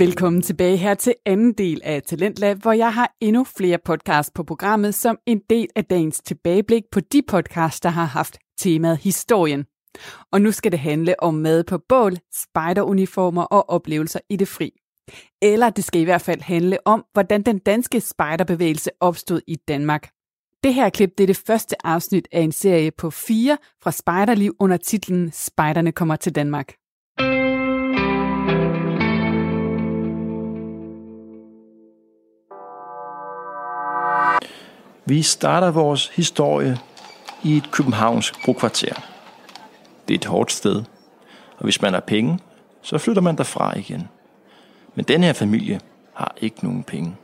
Velkommen tilbage her til anden del af Talentlab, hvor jeg har endnu flere podcasts på programmet som en del af dagens tilbageblik på de podcasts, der har haft temaet historien. Og nu skal det handle om mad på bål, spejderuniformer og oplevelser i det fri. Eller det skal i hvert fald handle om, hvordan den danske spejderbevægelse opstod i Danmark. Det her klip det er det første afsnit af en serie på fire fra Spejderliv under titlen Spejderne kommer til Danmark. Vi starter vores historie i et københavnsk brokvarter. Det er et hårdt sted, og hvis man har penge, så flytter man derfra igen. Men den her familie har ikke nogen penge.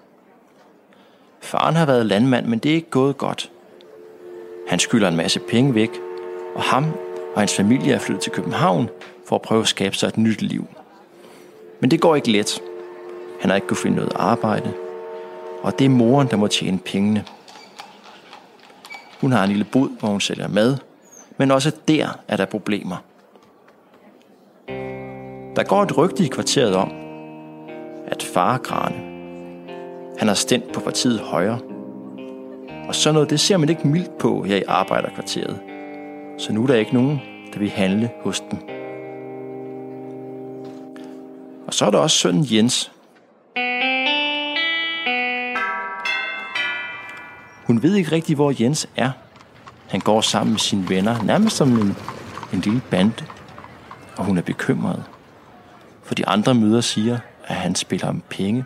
Faren har været landmand, men det er ikke gået godt. Han skylder en masse penge væk, og ham og hans familie er flyttet til København for at prøve at skabe sig et nyt liv. Men det går ikke let. Han har ikke kunnet finde noget arbejde, og det er moren, der må tjene pengene. Hun har en lille bod, hvor hun sælger mad, men også der er der problemer. Der går et rygte i kvarteret om, at far Grane, han har stemt på partiet højre. Og sådan noget, det ser man ikke mildt på her i arbejderkvarteret. Så nu er der ikke nogen, der vil handle hos dem. Og så er der også sønnen Jens. Hun ved ikke rigtig, hvor Jens er. Han går sammen med sine venner, nærmest som en, en lille bande. Og hun er bekymret. For de andre møder siger, at han spiller om penge.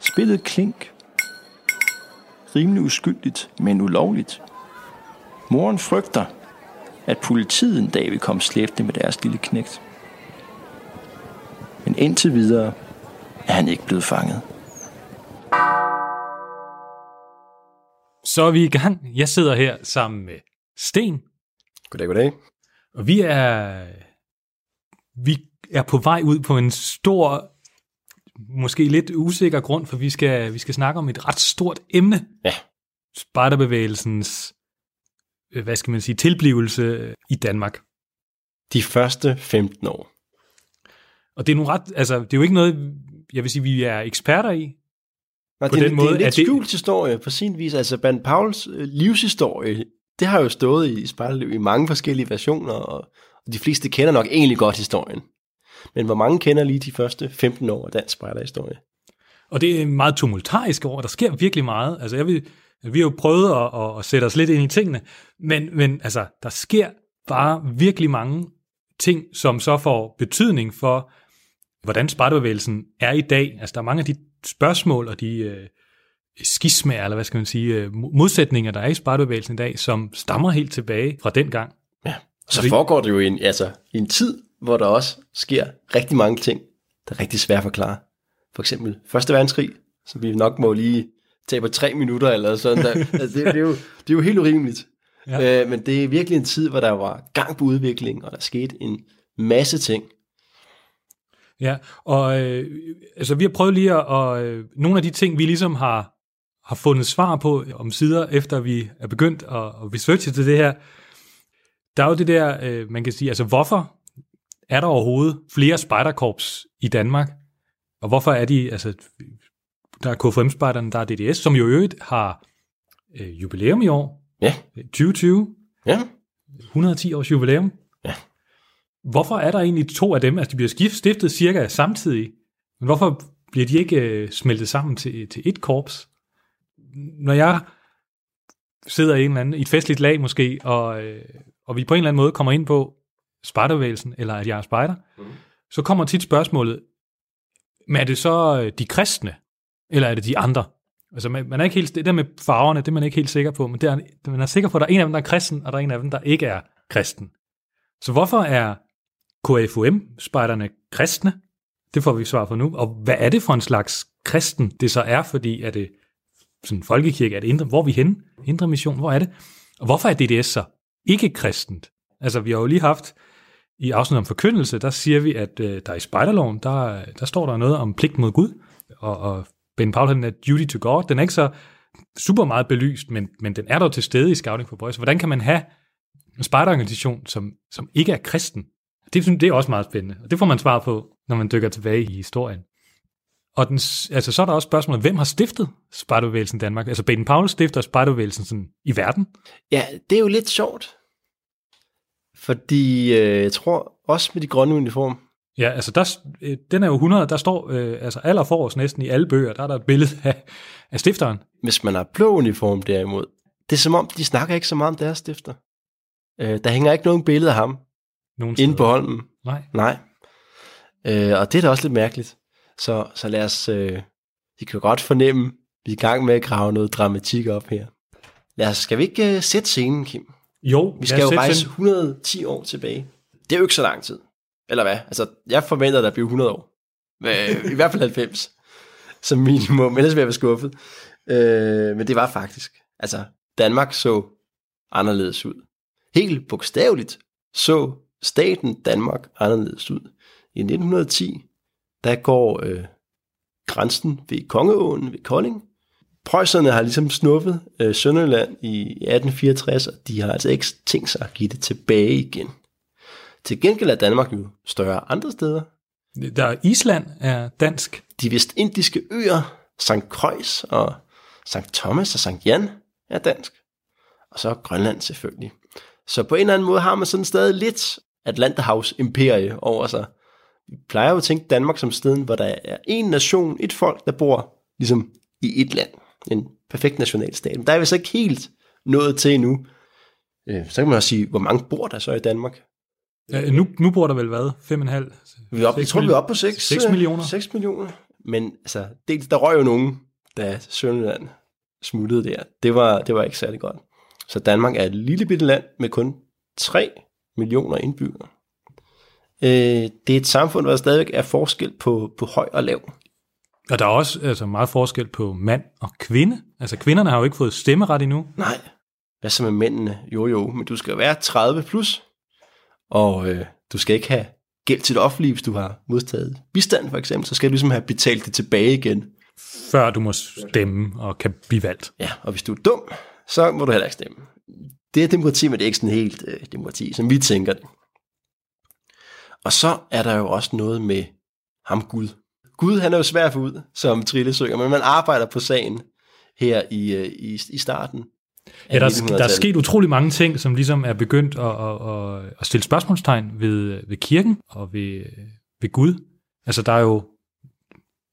Spillet klink. Rimelig uskyldigt, men ulovligt. Moren frygter, at politiet en dag vil komme slæbende med deres lille knægt. Men indtil videre er han ikke blevet fanget. Så er vi i gang. Jeg sidder her sammen med Sten, Goddag, goddag. og vi er, vi er på vej ud på en stor, måske lidt usikker grund, for vi skal, vi skal snakke om et ret stort emne. Ja. Spejderbevægelsens, øh, hvad skal man sige, tilblivelse i Danmark. De første 15 år. Og det er, nogle ret, altså, det er jo ikke noget, jeg vil sige, vi er eksperter i. Nå, På det, er- den måde, det er en lidt det- skjult historie på sin vis. Altså, Band Pauls øh, livshistorie, det har jo stået i Spejderliv i mange forskellige versioner, og og de fleste kender nok egentlig godt historien. Men hvor mange kender lige de første 15 år af dansk spejderhistorie? Og det er meget tumultarisk over. Der sker virkelig meget. Altså, jeg vil, vi har jo prøvet at, at, at sætte os lidt ind i tingene, men, men altså, der sker bare virkelig mange ting, som så får betydning for, hvordan spejderbevægelsen er i dag. Altså, der er mange af de spørgsmål og de øh, skismager, eller hvad skal man sige, øh, modsætninger, der er i spejderbevægelsen i dag, som stammer helt tilbage fra den gang. Og så foregår det jo i en, altså, i en tid, hvor der også sker rigtig mange ting, der er rigtig svært at forklare. For eksempel Første Verdenskrig, som vi nok må lige tage på tre minutter eller sådan der. altså, det, det, er jo, det er jo helt urimeligt. Ja. Ja. Øh, men det er virkelig en tid, hvor der var gang på udvikling, og der skete en masse ting. Ja, og øh, altså, vi har prøvet lige at, og, øh, nogle af de ting, vi ligesom har, har fundet svar på om sider, efter vi er begyndt at, at researche til det her. Der er jo det der, øh, man kan sige, altså hvorfor er der overhovedet flere spejderkorps i Danmark? Og hvorfor er de, altså der er KFM-spejderne, der er DDS, som jo øvrigt har øh, jubilæum i år, Ja, 2020, ja. 110 års jubilæum. Hvorfor er der egentlig to af dem? Altså, de bliver skift, stiftet cirka samtidig. Men hvorfor bliver de ikke øh, smeltet sammen til, til et korps? Når jeg sidder i en eller anden, i et festligt lag måske, og, øh, og vi på en eller anden måde kommer ind på spejderbevægelsen, eller at jeg er spejder, mm. så kommer tit spørgsmålet, men er det så øh, de kristne, eller er det de andre? Altså, man, man er ikke helt, det der med farverne, det er man ikke helt sikker på, men det er, man er sikker på, at der er en af dem, der er kristen, og der er en af dem, der ikke er kristen. Så hvorfor er KFUM-spejderne kristne? Det får vi svar på nu. Og hvad er det for en slags kristen, det så er? Fordi er det sådan folkekirke, er det indre, hvor er vi henne? Indre mission, hvor er det? Og hvorfor er DDS så ikke kristent? Altså, vi har jo lige haft i afsnit om forkyndelse, der siger vi, at øh, der i spejderloven, der, der står der noget om pligt mod Gud, og, og Ben Paul han er duty to God. Den er ikke så super meget belyst, men, men den er der til stede i Scouting for Boys. Hvordan kan man have en spejderorganisation, som, som ikke er kristen? Det, synes- det er også meget spændende, og det får man svar på når man dykker tilbage i historien. Og den, altså, så er der også spørgsmålet, hvem har stiftet spejderbevægelsen i Danmark? Altså Baden Powell stifter spejderbevægelsen sådan, i verden. Ja, det er jo lidt sjovt. Fordi øh, jeg tror også med de grønne uniform, Ja, altså der, øh, den er jo 100, der står øh, altså aller forrest næsten i alle bøger, der er der et billede af, af stifteren. hvis man har blå uniform derimod, det er som om, de snakker ikke så meget om deres stifter. Øh, der hænger ikke nogen billede af ham Nogen inde på. Holmen. Nej. Nej. Øh, og det er da også lidt mærkeligt. Så, så lad os, øh, I kan godt fornemme, vi er i gang med at grave noget dramatik op her. Lad os, skal vi ikke uh, sætte scenen, Kim? Jo, Vi skal jo rejse 110 år tilbage. Det er jo ikke så lang tid. Eller hvad? Altså, jeg forventer, der bliver 100 år. Øh, I hvert fald 90. Som minimum. Ellers vil jeg være skuffet. Øh, men det var faktisk. Altså, Danmark så anderledes ud. Helt bogstaveligt så staten Danmark anderledes ud. I 1910, der går øh, grænsen ved Kongeåen ved Kolding. Preusserne har ligesom snuppet øh, Sønderjylland i 1864, og de har altså ikke tænkt sig at give det tilbage igen. Til gengæld er Danmark jo større andre steder. Der er Island er dansk. De vestindiske øer, St. Croix og St. Thomas og St. Jan er dansk. Og så Grønland selvfølgelig. Så på en eller anden måde har man sådan stadig lidt Atlanterhavs imperie over sig. Vi plejer jo at tænke Danmark som stedet, hvor der er en nation, et folk, der bor ligesom i et land. En perfekt nationalstat. Men der er vi så ikke helt nået til endnu. Øh, Så kan man også sige, hvor mange bor der så i Danmark? Ja, nu, nu bor der vel hvad? 5,5? Vi er op, jeg tror, vi er oppe på 6, 6 millioner. 6 millioner. Men altså, dels, der røg jo nogen, da Sønderland smuttede der. Det var, det var ikke særlig godt. Så Danmark er et lille bitte land med kun 3 millioner indbyggere. Øh, det er et samfund, hvor der stadigvæk er forskel på, på høj og lav. Og der er også altså, meget forskel på mand og kvinde. Altså kvinderne har jo ikke fået stemmeret endnu. Nej, hvad så med mændene? Jo jo, men du skal være 30 plus, og øh, du skal ikke have gæld til det offentlige, hvis du har modtaget bistand for eksempel, så skal du ligesom have betalt det tilbage igen. Før du må stemme og kan blive valgt. Ja, og hvis du er dum, så må du heller ikke stemme. Det er demokrati, men det er ikke sådan helt øh, demokrati, som vi tænker det. Og så er der jo også noget med ham Gud. Gud, han er jo svær at få ud, som Trille synger, men man arbejder på sagen her i, øh, i, i starten. Ja, der, er- 1900-tallet. der er sket utrolig mange ting, som ligesom er begyndt at, at, at, at stille spørgsmålstegn ved, ved kirken og ved, ved Gud. Altså der er jo,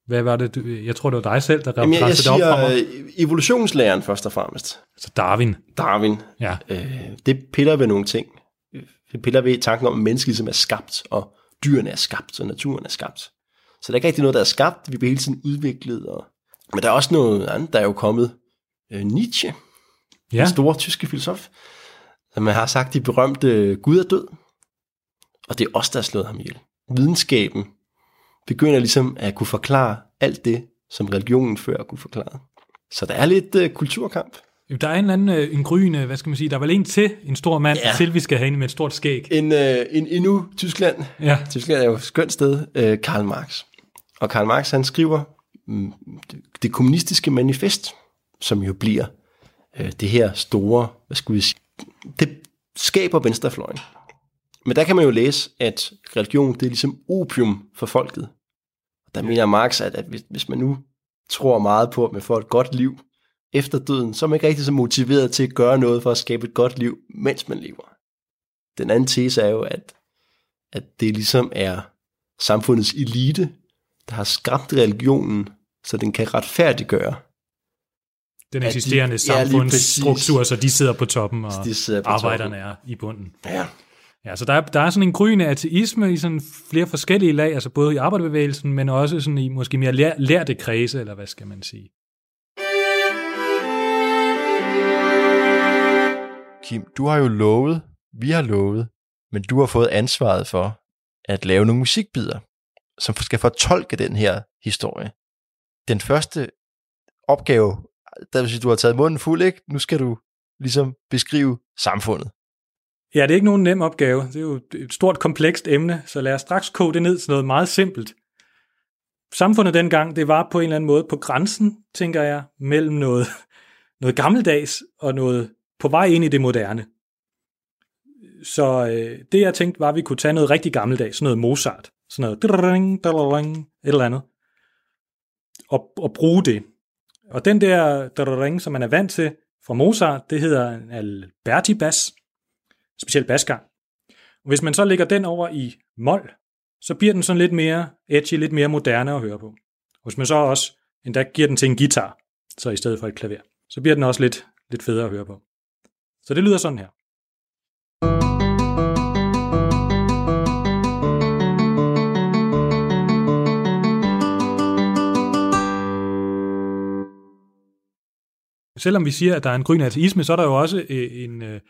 hvad var det, du- jeg tror det var dig selv, der Jamen, jeg, det op for mig. øh, evolutionslæren først og fremmest. Altså Darwin, Darwin. ja. Øh, det piller ved nogle ting. Det piller ved tanken om, at mennesket ligesom er skabt, og dyrene er skabt, og naturen er skabt. Så der er ikke rigtig noget, der er skabt. Vi bliver hele tiden udviklet. Og... Men der er også noget andet, der er jo kommet. Øh, Nietzsche, ja. Den store tyske filosof, som har sagt, de berømte Gud er død. Og det er os, der har slået ham ihjel. Videnskaben begynder ligesom at kunne forklare alt det, som religionen før kunne forklare. Så der er lidt øh, kulturkamp. der er en anden, øh, en gryende, hvad skal man sige, der er vel en til, en stor mand, ja. til vi skal have en med et stort skæg. En, øh, en endnu Tyskland, Ja, Tyskland er jo et skønt sted, øh, Karl Marx. Og Karl Marx, han skriver mm, det, det kommunistiske manifest, som jo bliver øh, det her store, hvad skulle vi sige, det skaber venstrefløjen. Men der kan man jo læse, at religion, det er ligesom opium for folket. Der mener Marx, at, at hvis, hvis man nu tror meget på, at man får et godt liv efter døden, så er man ikke rigtig så motiveret til at gøre noget for at skabe et godt liv, mens man lever. Den anden tese er jo, at at det ligesom er samfundets elite, der har skabt religionen, så den kan retfærdiggøre. den de- eksisterende ja, lige samfundsstruktur, så de sidder på toppen, og de på arbejderne er i bunden. Ja. Ja, så der er, der er sådan en gryende ateisme i sådan flere forskellige lag, altså både i arbejderbevægelsen, men også sådan i måske mere lær, lærte kredse, eller hvad skal man sige. Kim, du har jo lovet, vi har lovet, men du har fået ansvaret for at lave nogle musikbider, som skal fortolke den her historie. Den første opgave, der vil sige, du har taget munden fuld, ikke? Nu skal du ligesom beskrive samfundet. Ja, det er ikke nogen nem opgave. Det er jo et stort, komplekst emne, så lad os straks koge det ned til noget meget simpelt. Samfundet dengang, det var på en eller anden måde på grænsen, tænker jeg, mellem noget, noget gammeldags og noget på vej ind i det moderne. Så øh, det jeg tænkte var, at vi kunne tage noget rigtig gammeldags, sådan noget Mozart. sådan noget, drrrring, drrrring, et eller andet, og, og bruge det. Og den der drrrring, som man er vant til fra Mozart, det hedder en Alberti specielt speciel basgang. Hvis man så lægger den over i mol, så bliver den sådan lidt mere edgy, lidt mere moderne at høre på. Hvis man så også endda giver den til en guitar, så i stedet for et klaver, så bliver den også lidt, lidt federe at høre på. Så det lyder sådan her. Selvom vi siger, at der er en grøn ateisme, så er der jo også øh, en, øh,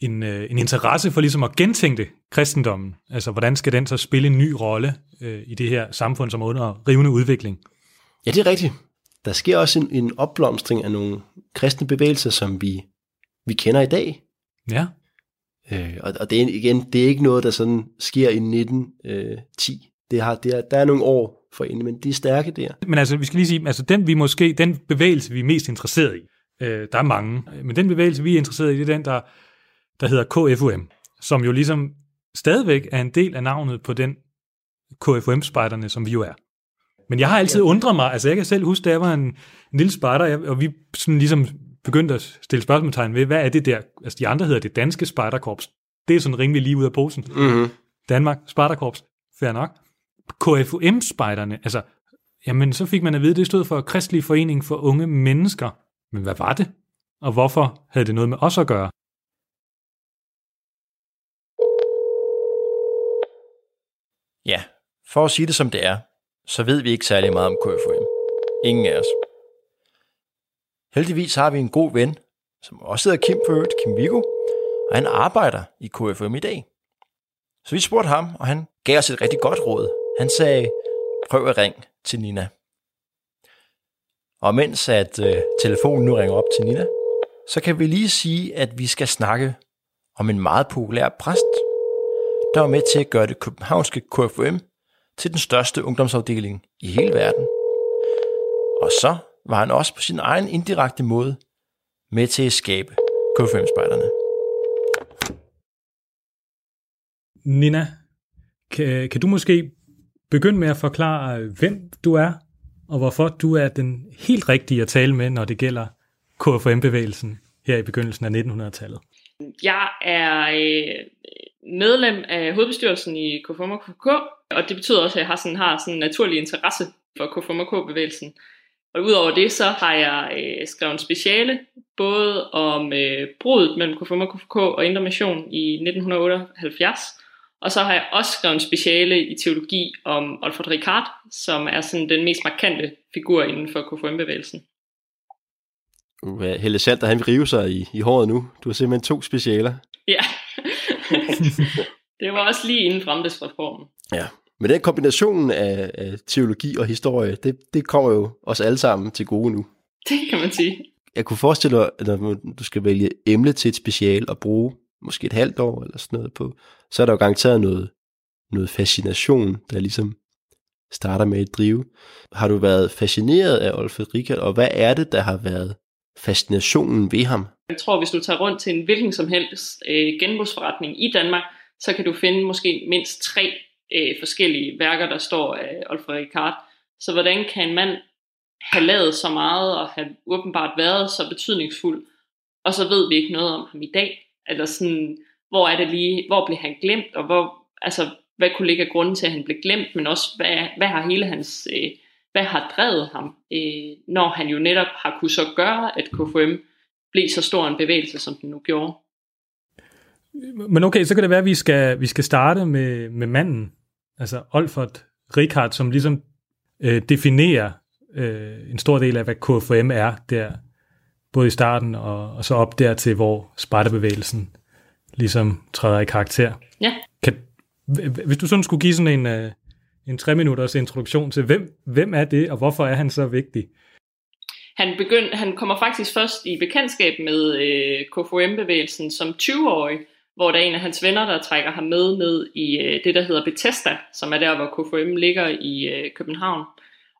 en, øh, en interesse for ligesom at gentænke kristendommen. Altså, hvordan skal den så spille en ny rolle øh, i det her samfund, som er under rivende udvikling? Ja, det er rigtigt. Der sker også en, en opblomstring af nogle kristne bevægelser, som vi, vi kender i dag. Ja. Øh, og, og det er igen, det er ikke noget, der sådan sker i 1910. Det har, det er, der er nogle år for inden, men de er stærke der. Men altså, vi skal lige sige, altså den vi måske, den bevægelse, vi er mest interesseret i, øh, der er mange, men den bevægelse, vi er interesseret i, det er den, der der hedder KFUM, som jo ligesom stadigvæk er en del af navnet på den KFUM-spejderne, som vi jo er. Men jeg har altid undret mig, altså jeg kan selv huske, da jeg var en, en lille spejder, og vi sådan ligesom begyndte at stille spørgsmålstegn ved, hvad er det der? Altså de andre hedder det danske spejderkorps. Det er sådan rimelig lige ud af posen. Mm-hmm. Danmark, spejderkorps, fair nok. KFUM-spejderne, altså, jamen så fik man at vide, det stod for Kristelig Forening for Unge Mennesker. Men hvad var det? Og hvorfor havde det noget med os at gøre? Ja, for at sige det som det er, så ved vi ikke særlig meget om KFUM. Ingen af os. Heldigvis har vi en god ven, som også hedder Kim for Kim Viggo, og han arbejder i KFUM i dag. Så vi spurgte ham, og han gav os et rigtig godt råd. Han sagde, prøv at ringe til Nina. Og mens at øh, telefonen nu ringer op til Nina, så kan vi lige sige, at vi skal snakke om en meget populær præst, der var med til at gøre det københavnske KFUM til den største ungdomsafdeling i hele verden. Og så var han også på sin egen indirekte måde med til at skabe KFUM-spejderne. Nina, kan, kan du måske begynde med at forklare, hvem du er, og hvorfor du er den helt rigtige at tale med, når det gælder KFM-bevægelsen her i begyndelsen af 1900-tallet? Jeg er øh, medlem af hovedbestyrelsen i KFUM og og det betyder også, at jeg har sådan, har sådan en naturlig interesse for KFUM og K-bevægelsen. Og udover det, så har jeg øh, skrevet en speciale, både om øh, brudet mellem KFUM og KFK og Indre Mission i 1978, og så har jeg også skrevet en speciale i teologi om Alfred Ricard, som er sådan den mest markante figur inden for KFM-bevægelsen. Uh, Helle Salter, han vil rive sig i, i håret nu. Du har simpelthen to specialer. Ja, det var også lige inden fremtidsreformen. Ja, men den kombination af, af teologi og historie, det, det kommer jo os alle sammen til gode nu. Det kan man sige. Jeg kunne forestille mig, at når du skal vælge emne til et special og bruge måske et halvt år eller sådan noget på, så er der jo garanteret noget, noget fascination, der ligesom starter med et drive. Har du været fascineret af Olfred Rikard, og hvad er det, der har været fascinationen ved ham? Jeg tror, hvis du tager rundt til en hvilken som helst øh, genbrugsforretning i Danmark, så kan du finde måske mindst tre øh, forskellige værker, der står af Alfred Ricard. Så hvordan kan en mand have lavet så meget og have åbenbart været så betydningsfuld, og så ved vi ikke noget om ham i dag? Eller sådan, hvor er det lige, hvor blev han glemt, og hvor, altså, hvad kunne ligge af grunden til, at han blev glemt, men også, hvad, hvad har hele hans, øh, hvad har drevet ham, øh, når han jo netop har kunne så gøre, at KFM blev så stor en bevægelse, som den nu gjorde. Men okay, så kan det være, at vi skal, vi skal starte med, med manden, altså Olfert Richard, som ligesom øh, definerer øh, en stor del af, hvad KFM er der, både i starten og, og så op der til, hvor spejderbevægelsen ligesom træder i karakter. Ja. Kan, hvis du sådan skulle give sådan en, øh, en tre minutters introduktion til, hvem, hvem er det, og hvorfor er han så vigtig? Han, begynd, han kommer faktisk først i bekendtskab med øh, KFUM-bevægelsen som 20-årig, hvor der er en af hans venner, der trækker ham med ned i øh, det, der hedder Bethesda, som er der, hvor KFUM ligger i øh, København.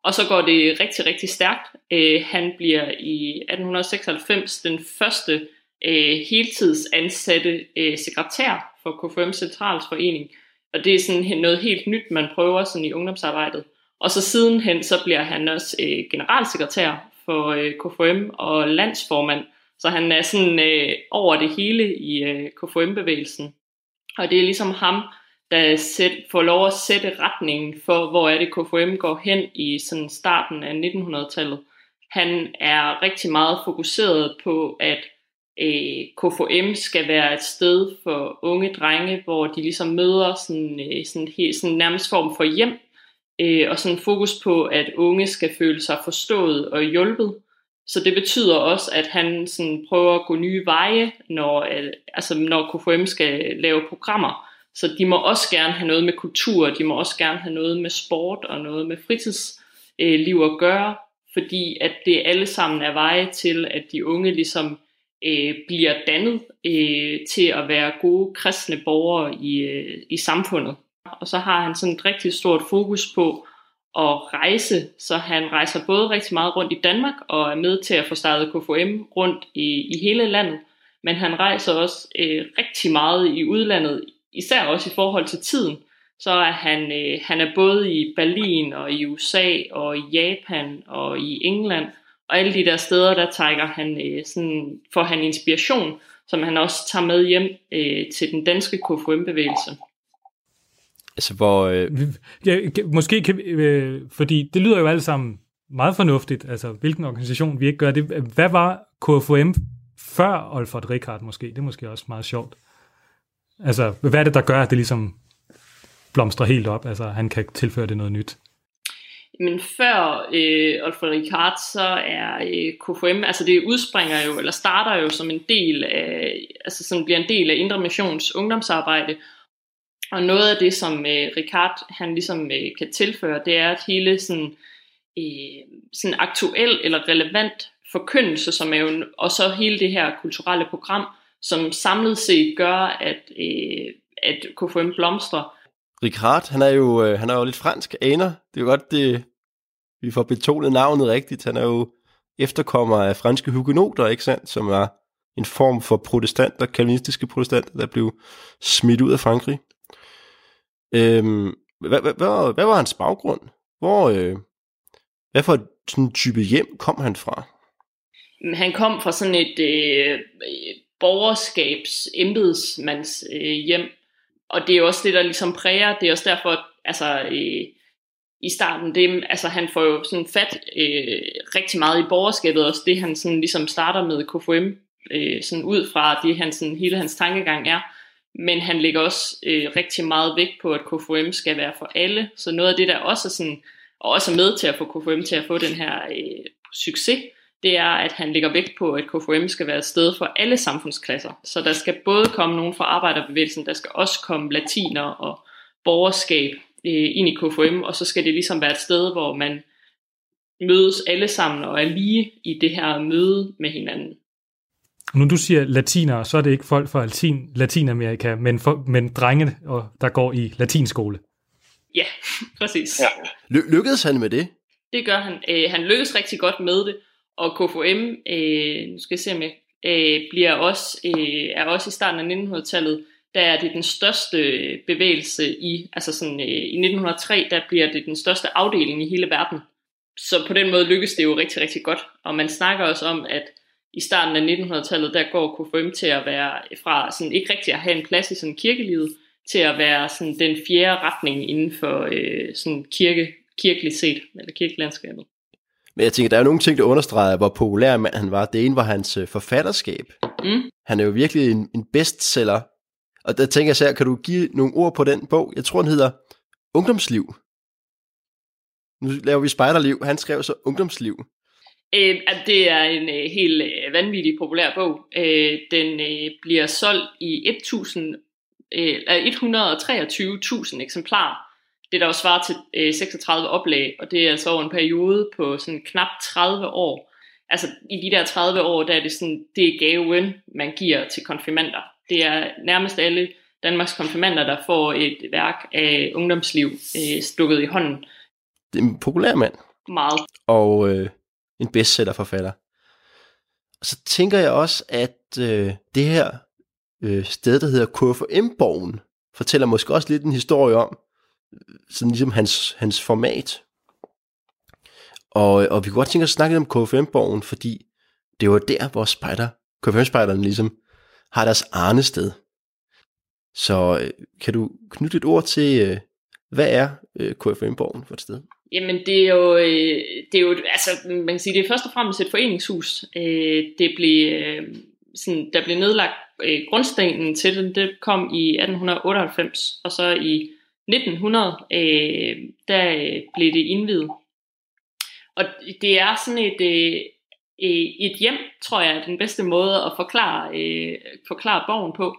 Og så går det rigtig, rigtig stærkt. Øh, han bliver i 1896 den første øh, heltidsansatte øh, sekretær for KFUM Centralsforening. Og det er sådan noget helt nyt, man prøver sådan i ungdomsarbejdet. Og så sidenhen, så bliver han også øh, generalsekretær for øh, KFM og landsformand. Så han er sådan øh, over det hele i øh, KFM-bevægelsen. Og det er ligesom ham, der sæt, får lov at sætte retningen for, hvor er det KFM går hen i sådan starten af 1900-tallet. Han er rigtig meget fokuseret på, at øh, KFM skal være et sted for unge drenge, hvor de ligesom møder sådan, øh, sådan, helt, sådan nærmest form for hjem, øh, og sådan fokus på, at unge skal føle sig forstået og hjulpet. Så det betyder også, at han sådan prøver at gå nye veje, når, øh, altså når KFM skal lave programmer. Så de må også gerne have noget med kultur, de må også gerne have noget med sport og noget med fritidsliv at gøre, fordi at det alle sammen er veje til, at de unge ligesom øh, bliver dannet øh, til at være gode kristne borgere i, øh, i samfundet. Og så har han sådan et rigtig stort fokus på at rejse, så han rejser både rigtig meget rundt i Danmark og er med til at få startet KFM rundt i, i hele landet, men han rejser også øh, rigtig meget i udlandet, især også i forhold til tiden. Så er han, øh, han er både i Berlin og i USA og i Japan og i England, og alle de der steder, der trækker han, øh, sådan, får han inspiration, som han også tager med hjem øh, til den danske KFM-bevægelse. Altså hvor... Øh... Ja, måske kan vi, øh, fordi det lyder jo alt sammen meget fornuftigt, altså hvilken organisation vi ikke gør det. Hvad var KFM før Olfert Rikard måske? Det er måske også meget sjovt. Altså, hvad er det, der gør, at det ligesom blomstrer helt op? Altså, han kan tilføre det noget nyt. Men før øh, Alfred Ricard, så er øh, KFM, altså det udspringer jo, eller starter jo som en del af, altså som bliver en del af Indre Missions ungdomsarbejde, og noget af det, som øh, Ricard han ligesom øh, kan tilføre, det er at hele sådan, øh, sådan aktuel eller relevant forkyndelse, som er jo, og så hele det her kulturelle program, som samlet set gør, at, øh, at KFM blomstrer. Ricard, han er jo, øh, han er jo lidt fransk aner. Det er jo godt, det, vi får betonet navnet rigtigt. Han er jo efterkommer af franske hugenoter, ikke sandt, som var en form for protestanter, kalvinistiske protestanter, der blev smidt ud af Frankrig. Øhm, hvad, hvad, hvad, hvad var hans baggrund? Hvor, øh, hvad for sådan type hjem kom han fra? Han kom fra sådan et øh, borgerskabs embedsmands øh, hjem, og det er jo også det, der ligesom præger, det er også derfor, altså øh, i starten, det, altså han får jo sådan fat øh, rigtig meget i borgerskabet, også. Det han sådan ligesom starter med KFM, øh, sådan ud fra det han sådan, hele hans tankegang er, men han lægger også øh, rigtig meget vægt på, at KFM skal være for alle, så noget af det, der også er sådan, og også er med til at få KFM til at få den her øh, succes, det er, at han lægger vægt på, at KFM skal være et sted for alle samfundsklasser. Så der skal både komme nogen fra arbejderbevægelsen, der skal også komme latiner og borgerskab øh, ind i KFM, og så skal det ligesom være et sted, hvor man mødes alle sammen og er lige i det her møde med hinanden. Når du siger latiner, så er det ikke folk fra Latin, Latinamerika, men, for, men drenge, og der går i latinskole. Ja, præcis. Ja. Ly- lykkedes han med det? Det gør han. Øh, han lykkedes rigtig godt med det, og KFM, øh, nu skal jeg se om jeg, øh, bliver også, øh, er også i starten af 1900-tallet, der er det den største bevægelse i, altså sådan øh, i 1903, der bliver det den største afdeling i hele verden. Så på den måde lykkes det jo rigtig, rigtig godt. Og man snakker også om, at i starten af 1900-tallet, der går KFM til at være fra sådan ikke rigtig at have en plads i sådan kirkelivet, til at være sådan den fjerde retning inden for øh, sådan kirke, kirkeligt set, eller kirkelandskabet. Men jeg tænker, der er jo nogle ting, der understreger, hvor populær mand han var. Det ene var hans øh, forfatterskab. Mm. Han er jo virkelig en, en bestseller. Og der tænker jeg så kan du give nogle ord på den bog? Jeg tror, den hedder Ungdomsliv. Nu laver vi spejderliv. Han skrev så Ungdomsliv. Øh, at det er en øh, helt øh, vanvittig populær bog. Øh, den øh, bliver solgt i 1000, øh, 123.000 eksemplarer. Det der jo svarer til øh, 36 oplag, og det er altså over en periode på sådan knap 30 år. Altså i de der 30 år, der er det sådan, det er gaven, man giver til konfirmander. Det er nærmest alle Danmarks konfirmander, der får et værk af ungdomsliv øh, stukket i hånden. Det er en populær mand. Meget. Og øh, en bestsellerforfatter. Og så tænker jeg også, at øh, det her øh, sted, der hedder KFM-borgen, fortæller måske også lidt en historie om, sådan ligesom hans, hans format. Og, og vi kunne godt tænke os at snakke lidt om KFM-borgen, fordi det var der, hvor spider, KFM-spejderne ligesom har deres arnested. Så øh, kan du knytte et ord til, øh, hvad er øh, KFM-borgen for et sted? Jamen det er jo, øh, det er jo altså, man kan sige, det er først og fremmest et foreningshus. Øh, det blev, øh, sådan, der blev nedlagt øh, grundstenen til den, det kom i 1898, og så i 1900, øh, der øh, blev det indvidet. Og det er sådan et, øh, øh, et hjem, tror jeg, er den bedste måde at forklare, øh, forklare borgen på.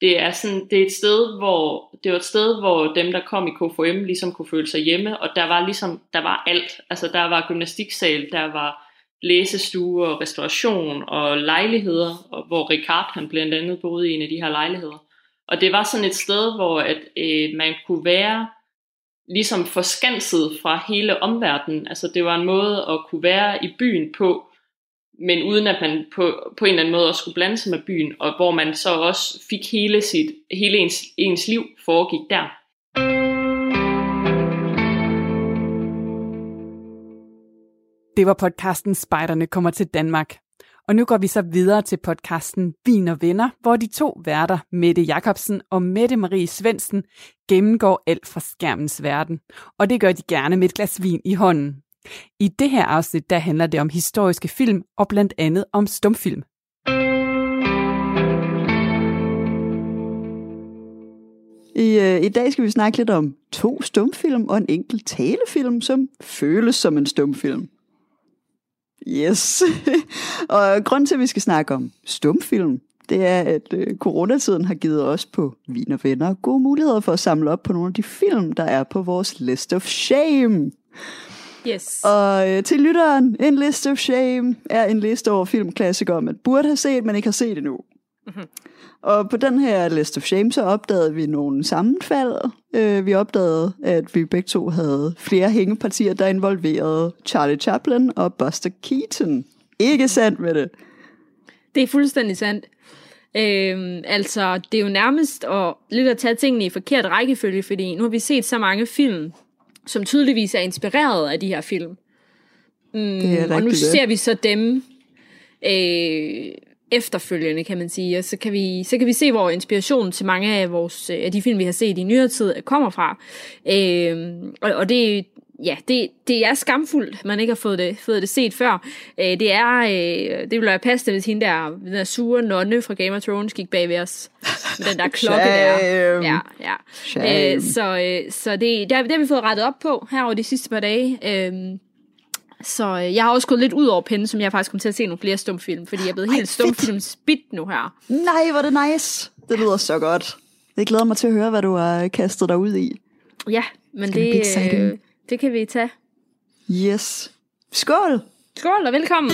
Det er, sådan, det er et sted, hvor det var et sted, hvor dem, der kom i KFM, ligesom kunne føle sig hjemme, og der var ligesom, der var alt. Altså, der var gymnastiksal, der var læsestue og restauration og lejligheder, og hvor Ricard han blandt andet boede i en af de her lejligheder. Og det var sådan et sted, hvor at, øh, man kunne være ligesom forskanset fra hele omverdenen. Altså det var en måde at kunne være i byen på, men uden at man på, på en eller anden måde også skulle blande sig med byen, og hvor man så også fik hele, sit, hele ens, ens liv foregik der. Det var podcasten Spejderne kommer til Danmark. Og nu går vi så videre til podcasten Vin og Venner, hvor de to værter, Mette Jacobsen og Mette Marie Svensen, gennemgår alt fra skærmens verden. Og det gør de gerne med et glas vin i hånden. I det her afsnit, der handler det om historiske film og blandt andet om stumfilm. I, øh, I dag skal vi snakke lidt om to stumfilm og en enkelt talefilm, som føles som en stumfilm. Yes. og grund til, at vi skal snakke om stumfilm, det er, at øh, coronatiden har givet os på Vin og Venner gode muligheder for at samle op på nogle af de film, der er på vores list of shame. Yes. Og øh, til lytteren, en list of shame er en liste over filmklassikere, man burde have set, men ikke har set endnu. Mm-hmm. Og på den her list of shame, så opdagede vi nogle sammenfald. Øh, vi opdagede, at vi begge to havde flere hængepartier, der involverede Charlie Chaplin og Buster Keaton. Ikke sandt med det? Det er fuldstændig sandt. Øhm, altså, det er jo nærmest at, lidt at tage tingene i forkert rækkefølge, fordi nu har vi set så mange film, som tydeligvis er inspireret af de her film. Mm, det er og nu det. ser vi så dem øh, efterfølgende, kan man sige. Og så kan vi, så kan vi se, hvor inspirationen til mange af, vores, af de film, vi har set i nyere tid, kommer fra. Øh, og, og det, ja, det, det er skamfuldt, man ikke har fået det, fået det set før. Øh, det er, øh, det ville være passende, hvis hende der, den der sure nonne fra Game of Thrones gik bag ved os. Med den der klokke der. Ja, ja. Shame. Øh, så øh, så det, har, det har vi fået rettet op på her over de sidste par dage. Øh, så øh, jeg har også gået lidt ud over pinden, som jeg faktisk kommer til at se nogle flere stumfilm, fordi jeg er blevet Ej, helt stumfilm spidt nu her. Nej, hvor er det nice. Det lyder så godt. Jeg glæder mig til at høre, hvad du har kastet dig ud i. Ja, men det det, øh, det kan vi tage. Yes. Skål! Skål og velkommen.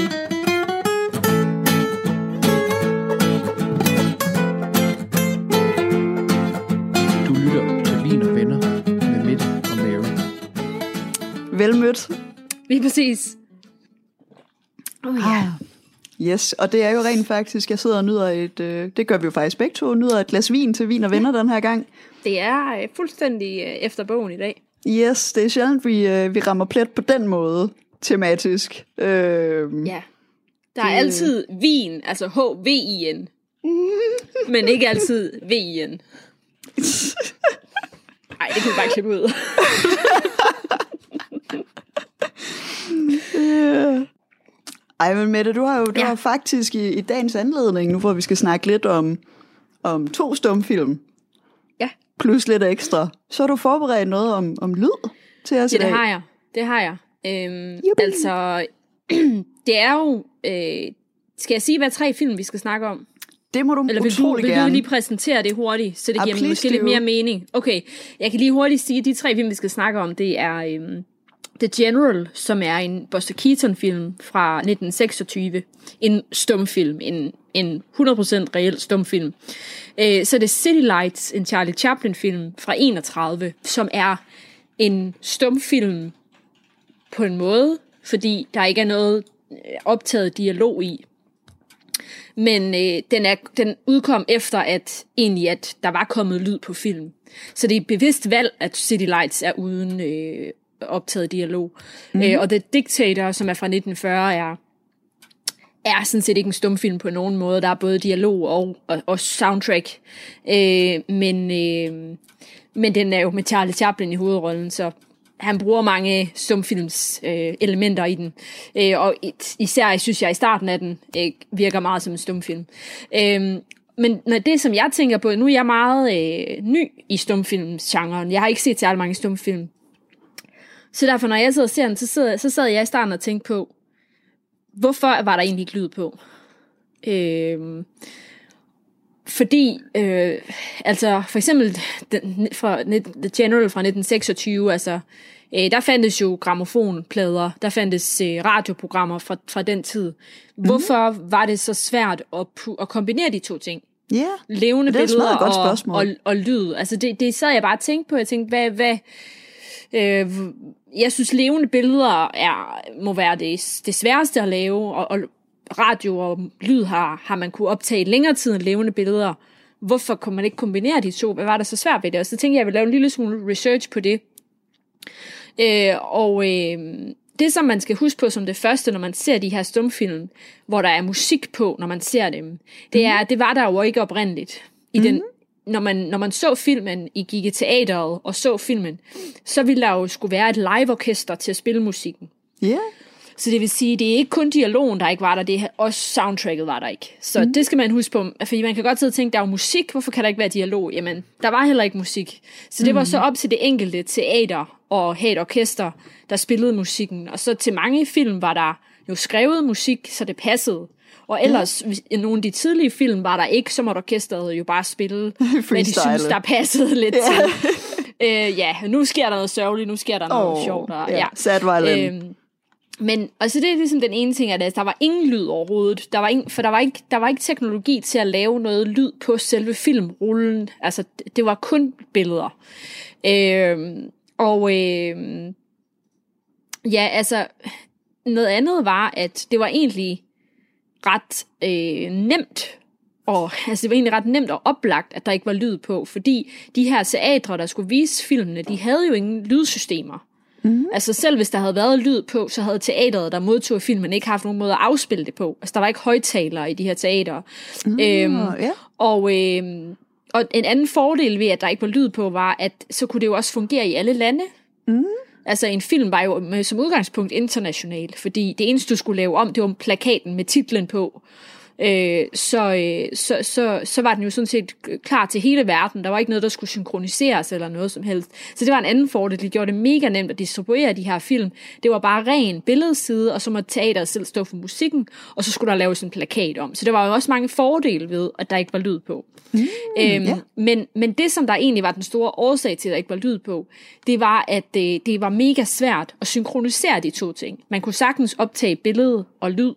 Du lytter til Vin og Venner med Mette og Mary. Velmødt. Lige præcis. Oh, ja. Ah. Yes, og det er jo rent faktisk, jeg sidder og nyder et, øh, det gør vi jo faktisk begge to, nyder et glas vin til vin og venner den her gang. Det er øh, fuldstændig øh, efter bogen i dag. Yes, det er sjældent, vi, øh, vi rammer plet på den måde, tematisk. Øh, Ja. Der er Det- altid vin, altså H-V-I-N. Men ikke altid V-I-N. Nej, det kan vi bare klippe ud. Ej, men Mette, du har jo du Ja. har faktisk i, i dagens anledning, nu hvor vi skal snakke lidt om, om to stumfilm, Ja. plus lidt ekstra, så har du forberedt noget om, om lyd til os Ja, i det dag. har jeg. Det har jeg. Øhm, Jubi. altså, det er jo... Øh, skal jeg sige, hvad tre film vi skal snakke om? Det må du Eller vil du, vil du gerne. lige præsentere det hurtigt, så det Ah, giver måske lidt mere mening? Okay, jeg kan lige hurtigt sige, at de tre film, vi skal snakke om, det er øhm, The General, som er en Buster Keaton-film fra 1926. En stumfilm, en, en 100% reel stumfilm. Øh, så er det City Lights, en Charlie Chaplin-film fra 31, som er en stumfilm på en måde, fordi der ikke er noget øh, optaget dialog i. men øh, den, er, den udkom efter, at egentlig at der var kommet lyd på film. Så det er et bevidst valg, at City Lights er uden øh, optaget dialog. Mm. Øh, og The Dictator, som er fra 1940, er er sådan set ikke en stumfilm på nogen måde. Der er både dialog og, og, og soundtrack. Øh, men, øh, men den er jo med Charlie Chaplin i hovedrollen, så han bruger mange stumfilms øh, elementer i den. Øh, og især, synes jeg, i starten af den øh, virker meget som en stumfilm. Øh, men når det, som jeg tænker på, nu er jeg meget øh, ny i stumfilmsgenren. Jeg har ikke set særlig mange stumfilm. Så derfor, når jeg sidder og ser den, så, sidder, så sad jeg i starten og tænkte på, hvorfor var der egentlig ikke lyd på? Øh, fordi, øh, altså for eksempel den, fra The General fra 1926, altså øh, der fandtes jo gramofonplader, der fandtes øh, radioprogrammer fra, fra den tid. Mhm. Hvorfor mm. var det så svært at, at kombinere de to ting? Ja, yeah, Levende det er billeder godt og, spørgsmål. og, og lyd. Altså det, det sad jeg bare og tænkte på. Jeg tænkte, hvad, hvad, øh, jeg synes, levende billeder er, må være det, det sværeste at lave, og, og radio og lyd har, har man kunne optage længere tid end levende billeder. Hvorfor kunne man ikke kombinere de to? Hvad var der så svært ved det? Og så tænkte jeg, at jeg ville lave en lille smule research på det. Øh, og øh, det, som man skal huske på som det første, når man ser de her stumfilm, hvor der er musik på, når man ser dem, det er, mm. det var der jo ikke oprindeligt. I mm. den, når, man, når man så filmen, I gik i teateret og så filmen, så ville der jo skulle være et liveorkester til at spille musikken. Ja. Yeah. Så det vil sige, det er ikke kun dialogen, der ikke var der, det er også soundtracket var der ikke. Så mm. det skal man huske på, fordi man kan godt sidde og tænke, der er jo musik, hvorfor kan der ikke være dialog? Jamen, der var heller ikke musik. Så det mm. var så op til det enkelte teater og have et orkester, der spillede musikken. Og så til mange film var der jo skrevet musik, så det passede. Og ellers, ja. i nogle af de tidlige film var der ikke, så måtte orkestret jo bare spille, hvad de synes, der passede lidt ja. til. Øh, ja, nu sker der noget sørgeligt, nu sker der noget oh, sjovt. Og, ja. ja. Sad violin. Øhm, men altså det er ligesom den ene ting, at der var ingen lyd overhovedet. Der var ingen, for der var, ikke, der var ikke teknologi til at lave noget lyd på selve filmrullen. Altså det var kun billeder. Øhm, og øhm, ja, altså noget andet var, at det var egentlig ret øh, nemt og altså, det var egentlig ret nemt og oplagt, at der ikke var lyd på, fordi de her teatre, der skulle vise filmene, de havde jo ingen lydsystemer. Mm-hmm. Altså selv hvis der havde været lyd på, så havde teateret, der modtog filmen, ikke haft nogen måde at afspille det på. Altså der var ikke højtalere i de her teater. Mm, øhm, yeah. Og, øhm, og en anden fordel ved, at der ikke var lyd på, var, at så kunne det jo også fungere i alle lande. Mm. Altså en film var jo med, som udgangspunkt international, fordi det eneste, du skulle lave om, det var plakaten med titlen på øh, så, øh, så, så, så var den jo sådan set klar til hele verden. Der var ikke noget, der skulle synkroniseres eller noget som helst. Så det var en anden fordel. Det gjorde det mega nemt at distribuere de her film. Det var bare ren billedside, og så måtte teateret selv stå for musikken, og så skulle der laves en plakat om. Så det var jo også mange fordele ved, at der ikke var lyd på. Mm, øhm, yeah. men, men det, som der egentlig var den store årsag til, at der ikke var lyd på, det var, at det, det var mega svært at synkronisere de to ting. Man kunne sagtens optage billede og lyd,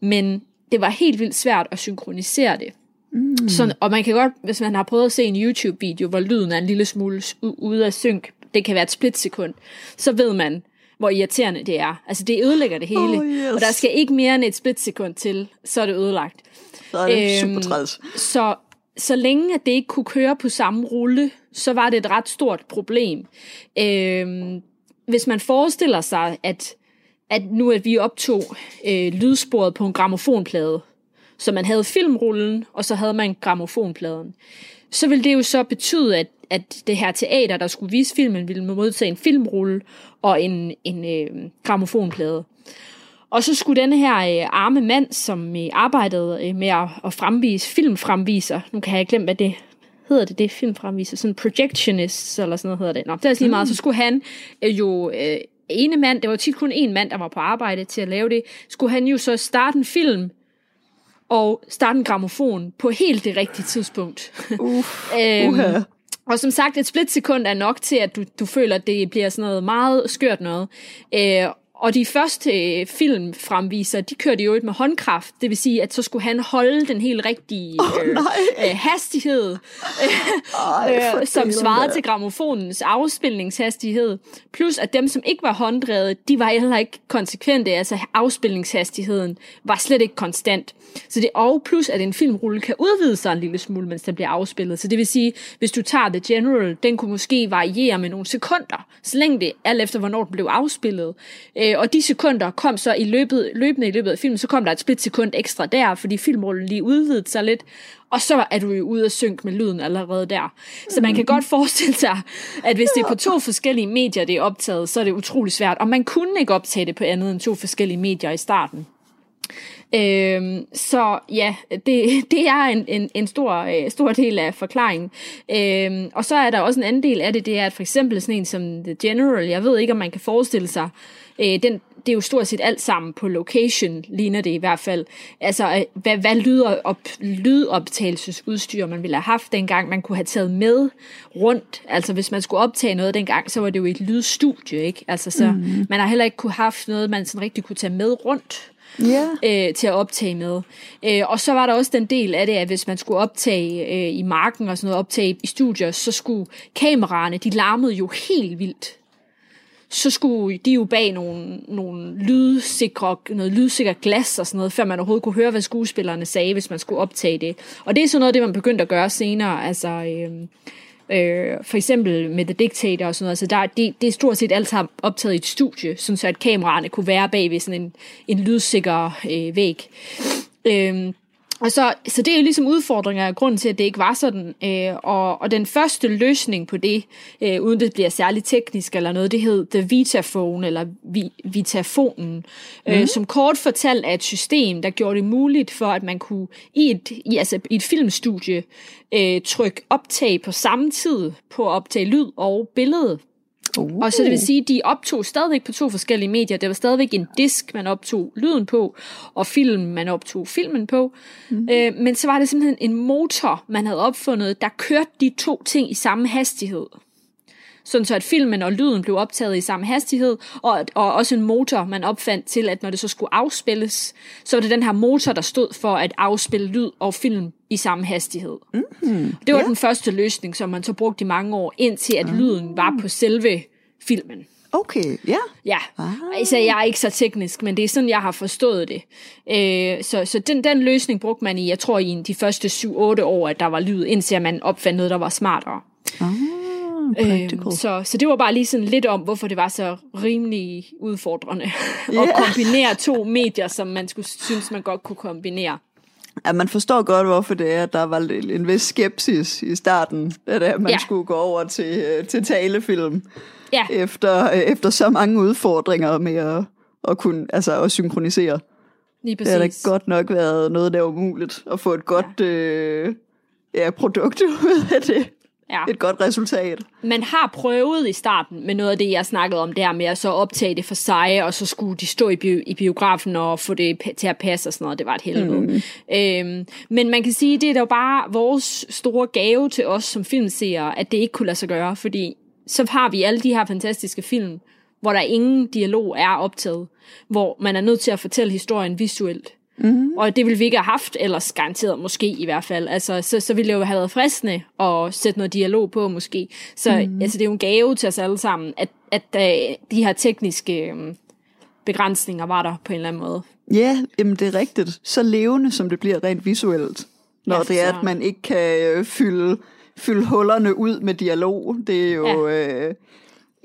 men det var helt vildt svært at synkronisere det. Mm. Så, og man kan godt, hvis man har prøvet at se en YouTube-video, hvor lyden er en lille smule ude af synk, det kan være et splitsekund, så ved man, hvor irriterende det er. Altså det ødelægger det hele, oh, yes. og der skal ikke mere end et splitsekund til, så er det ødelagt. Så er det øhm, super træls. Så, så længe at det ikke kunne køre på samme rulle, så var det et ret stort problem. Øhm, hvis man forestiller sig, at at nu at vi optog øh, lydsporet på en gramofonplade, så man havde filmrullen, og så havde man gramofonpladen, så ville det jo så betyde, at, at det her teater, der skulle vise filmen, ville modtage en filmrulle og en, en øh, gramofonplade. Og så skulle denne her øh, arme mand, som øh, arbejdede øh, med at, at fremvise filmfremviser, nu kan jeg glemme, hvad det hedder det, det filmfremviser, sådan projectionist, eller sådan noget hedder det. Nå, det er lige meget, så skulle han øh, jo øh, ene mand, det var tit kun en mand, der var på arbejde til at lave det, skulle han jo så starte en film og starte en gramofon på helt det rigtige tidspunkt. Uh, øhm, uh-huh. Og som sagt, et splitsekund er nok til, at du, du føler, at det bliver sådan noget meget skørt noget. Øh, og de første øh, filmfremviser, de kørte jo ud med håndkraft. Det vil sige, at så skulle han holde den helt rigtige Åh, øh, øh, hastighed, Ej, øh, som svarede til gramofonens afspilningshastighed. Plus at dem, som ikke var hånddrevet, de var heller ikke konsekvente. Altså afspilningshastigheden var slet ikke konstant. Så det, og plus at en filmrulle kan udvide sig en lille smule, mens den bliver afspillet. Så det vil sige, hvis du tager The General, den kunne måske variere med nogle sekunder, så længe det alt efter, hvornår den blev afspillet. Øh, og de sekunder kom så i løbet, løbende i løbet af filmen, så kom der et splitsekund ekstra der, fordi filmrullen lige udvidede sig lidt, og så er du jo ude at synke med lyden allerede der. Så man kan godt forestille sig, at hvis det er på to forskellige medier, det er optaget, så er det utrolig svært. Og man kunne ikke optage det på andet end to forskellige medier i starten. Øhm, så ja, det, det er en, en, en stor, øh, stor del af forklaringen. Øhm, og så er der også en anden del af det, det er at for eksempel sådan en som The General, jeg ved ikke, om man kan forestille sig, øh, den, det er jo stort set alt sammen på location, ligner det i hvert fald. Altså, øh, hvad, hvad lyder op, lydoptagelsesudstyr man ville have haft dengang, man kunne have taget med rundt. Altså, hvis man skulle optage noget dengang, så var det jo et lydstudie, ikke? Altså, så mm. man har heller ikke kunne haft noget, man sådan rigtig kunne tage med rundt Ja. øh, til at optage med. Øh, og så var der også den del af det, at hvis man skulle optage øh, i marken og sådan noget, optage i studier, så skulle kameraerne, de larmede jo helt vildt. Så skulle de jo bag nogle, nogle lydsikre, noget lydsikre glas og sådan noget, før man overhovedet kunne høre, hvad skuespillerne sagde, hvis man skulle optage det. Og det er sådan noget, det man begyndte at gøre senere. Altså, øh, Øh, for eksempel med The Dictator og sådan noget, så der, det, det er stort set alt sammen optaget i et studie, sådan så at kameraerne kunne være bag ved sådan en, en lydsikker øh, væg. Øh, og så, så det er jo ligesom udfordringer af grunden til, at det ikke var sådan. Øh, og, og den første løsning på det, øh, uden det bliver særligt teknisk eller noget, det hed The Vitaphone, eller vi, Vitafonen, mm. øh, som kort fortalt er et system, der gjorde det muligt for, at man kunne i et, i, altså, i et filmstudie øh, trykke optag på samme tid på at optage lyd og billede. Uh. Og så det vil sige, at de optog stadigvæk på to forskellige medier. Det var stadigvæk en disk, man optog lyden på, og film, man optog filmen på. Mm. Øh, men så var det simpelthen en motor, man havde opfundet, der kørte de to ting i samme hastighed. Sådan så at filmen og lyden blev optaget i samme hastighed, og, og også en motor, man opfandt til, at når det så skulle afspilles, så var det den her motor, der stod for at afspille lyd og film i samme hastighed. Mm-hmm. Det var Ja. den første løsning, som man så brugte i mange år, indtil at lyden var på selve filmen. Okay, ja. Ja, Ah. altså jeg er ikke så teknisk, men det er sådan, jeg har forstået det. Øh, så så den, den løsning brugte man i, jeg tror i de første 7-8 år, at der var lyd, indtil man opfandt noget, der var smartere. Ah, practical. Øhm, så, så det var bare lige sådan lidt om, hvorfor det var så rimelig udfordrende at Ja. kombinere to medier, som man skulle synes, man godt kunne kombinere. Ja, man forstår godt, hvorfor det er, at der var en vis skepsis i starten, da at man Ja. ja. skulle gå over til, øh, til talefilm, Ja, efter, øh, efter så mange udfordringer med at, at kunne altså at synkronisere. lige Det har da præcis. godt nok været noget, der er umuligt at få et godt øh, ja, produkt ud af det. Ja. Et godt resultat. man har prøvet i starten med noget af det, jeg snakkede om der med at så optage det for sig, og så skulle de stå i, bio, i biografen og få det til at passe og sådan noget. Det var et helvede. Mm. Øhm, men man kan sige, det er da bare vores store gave til os som filmseere, at det ikke kunne lade sig gøre, fordi så har vi alle de her fantastiske film, hvor der ingen dialog er optaget, hvor man er nødt til at fortælle historien visuelt. Mm-hmm. Og det ville vi ikke have haft, ellers garanteret måske i hvert fald. Altså, så, så ville det jo have været fristende at sætte noget dialog på måske. Så mm-hmm. altså, det er jo en gave til os alle sammen, at, at uh, de her tekniske um, begrænsninger var der på en eller anden måde. Ja, jamen det er rigtigt. Så levende, som det bliver rent visuelt. Når Ja, det er, at man ikke kan øh, fylde, fylde hullerne ud med dialog. Det er jo... Ja. Øh,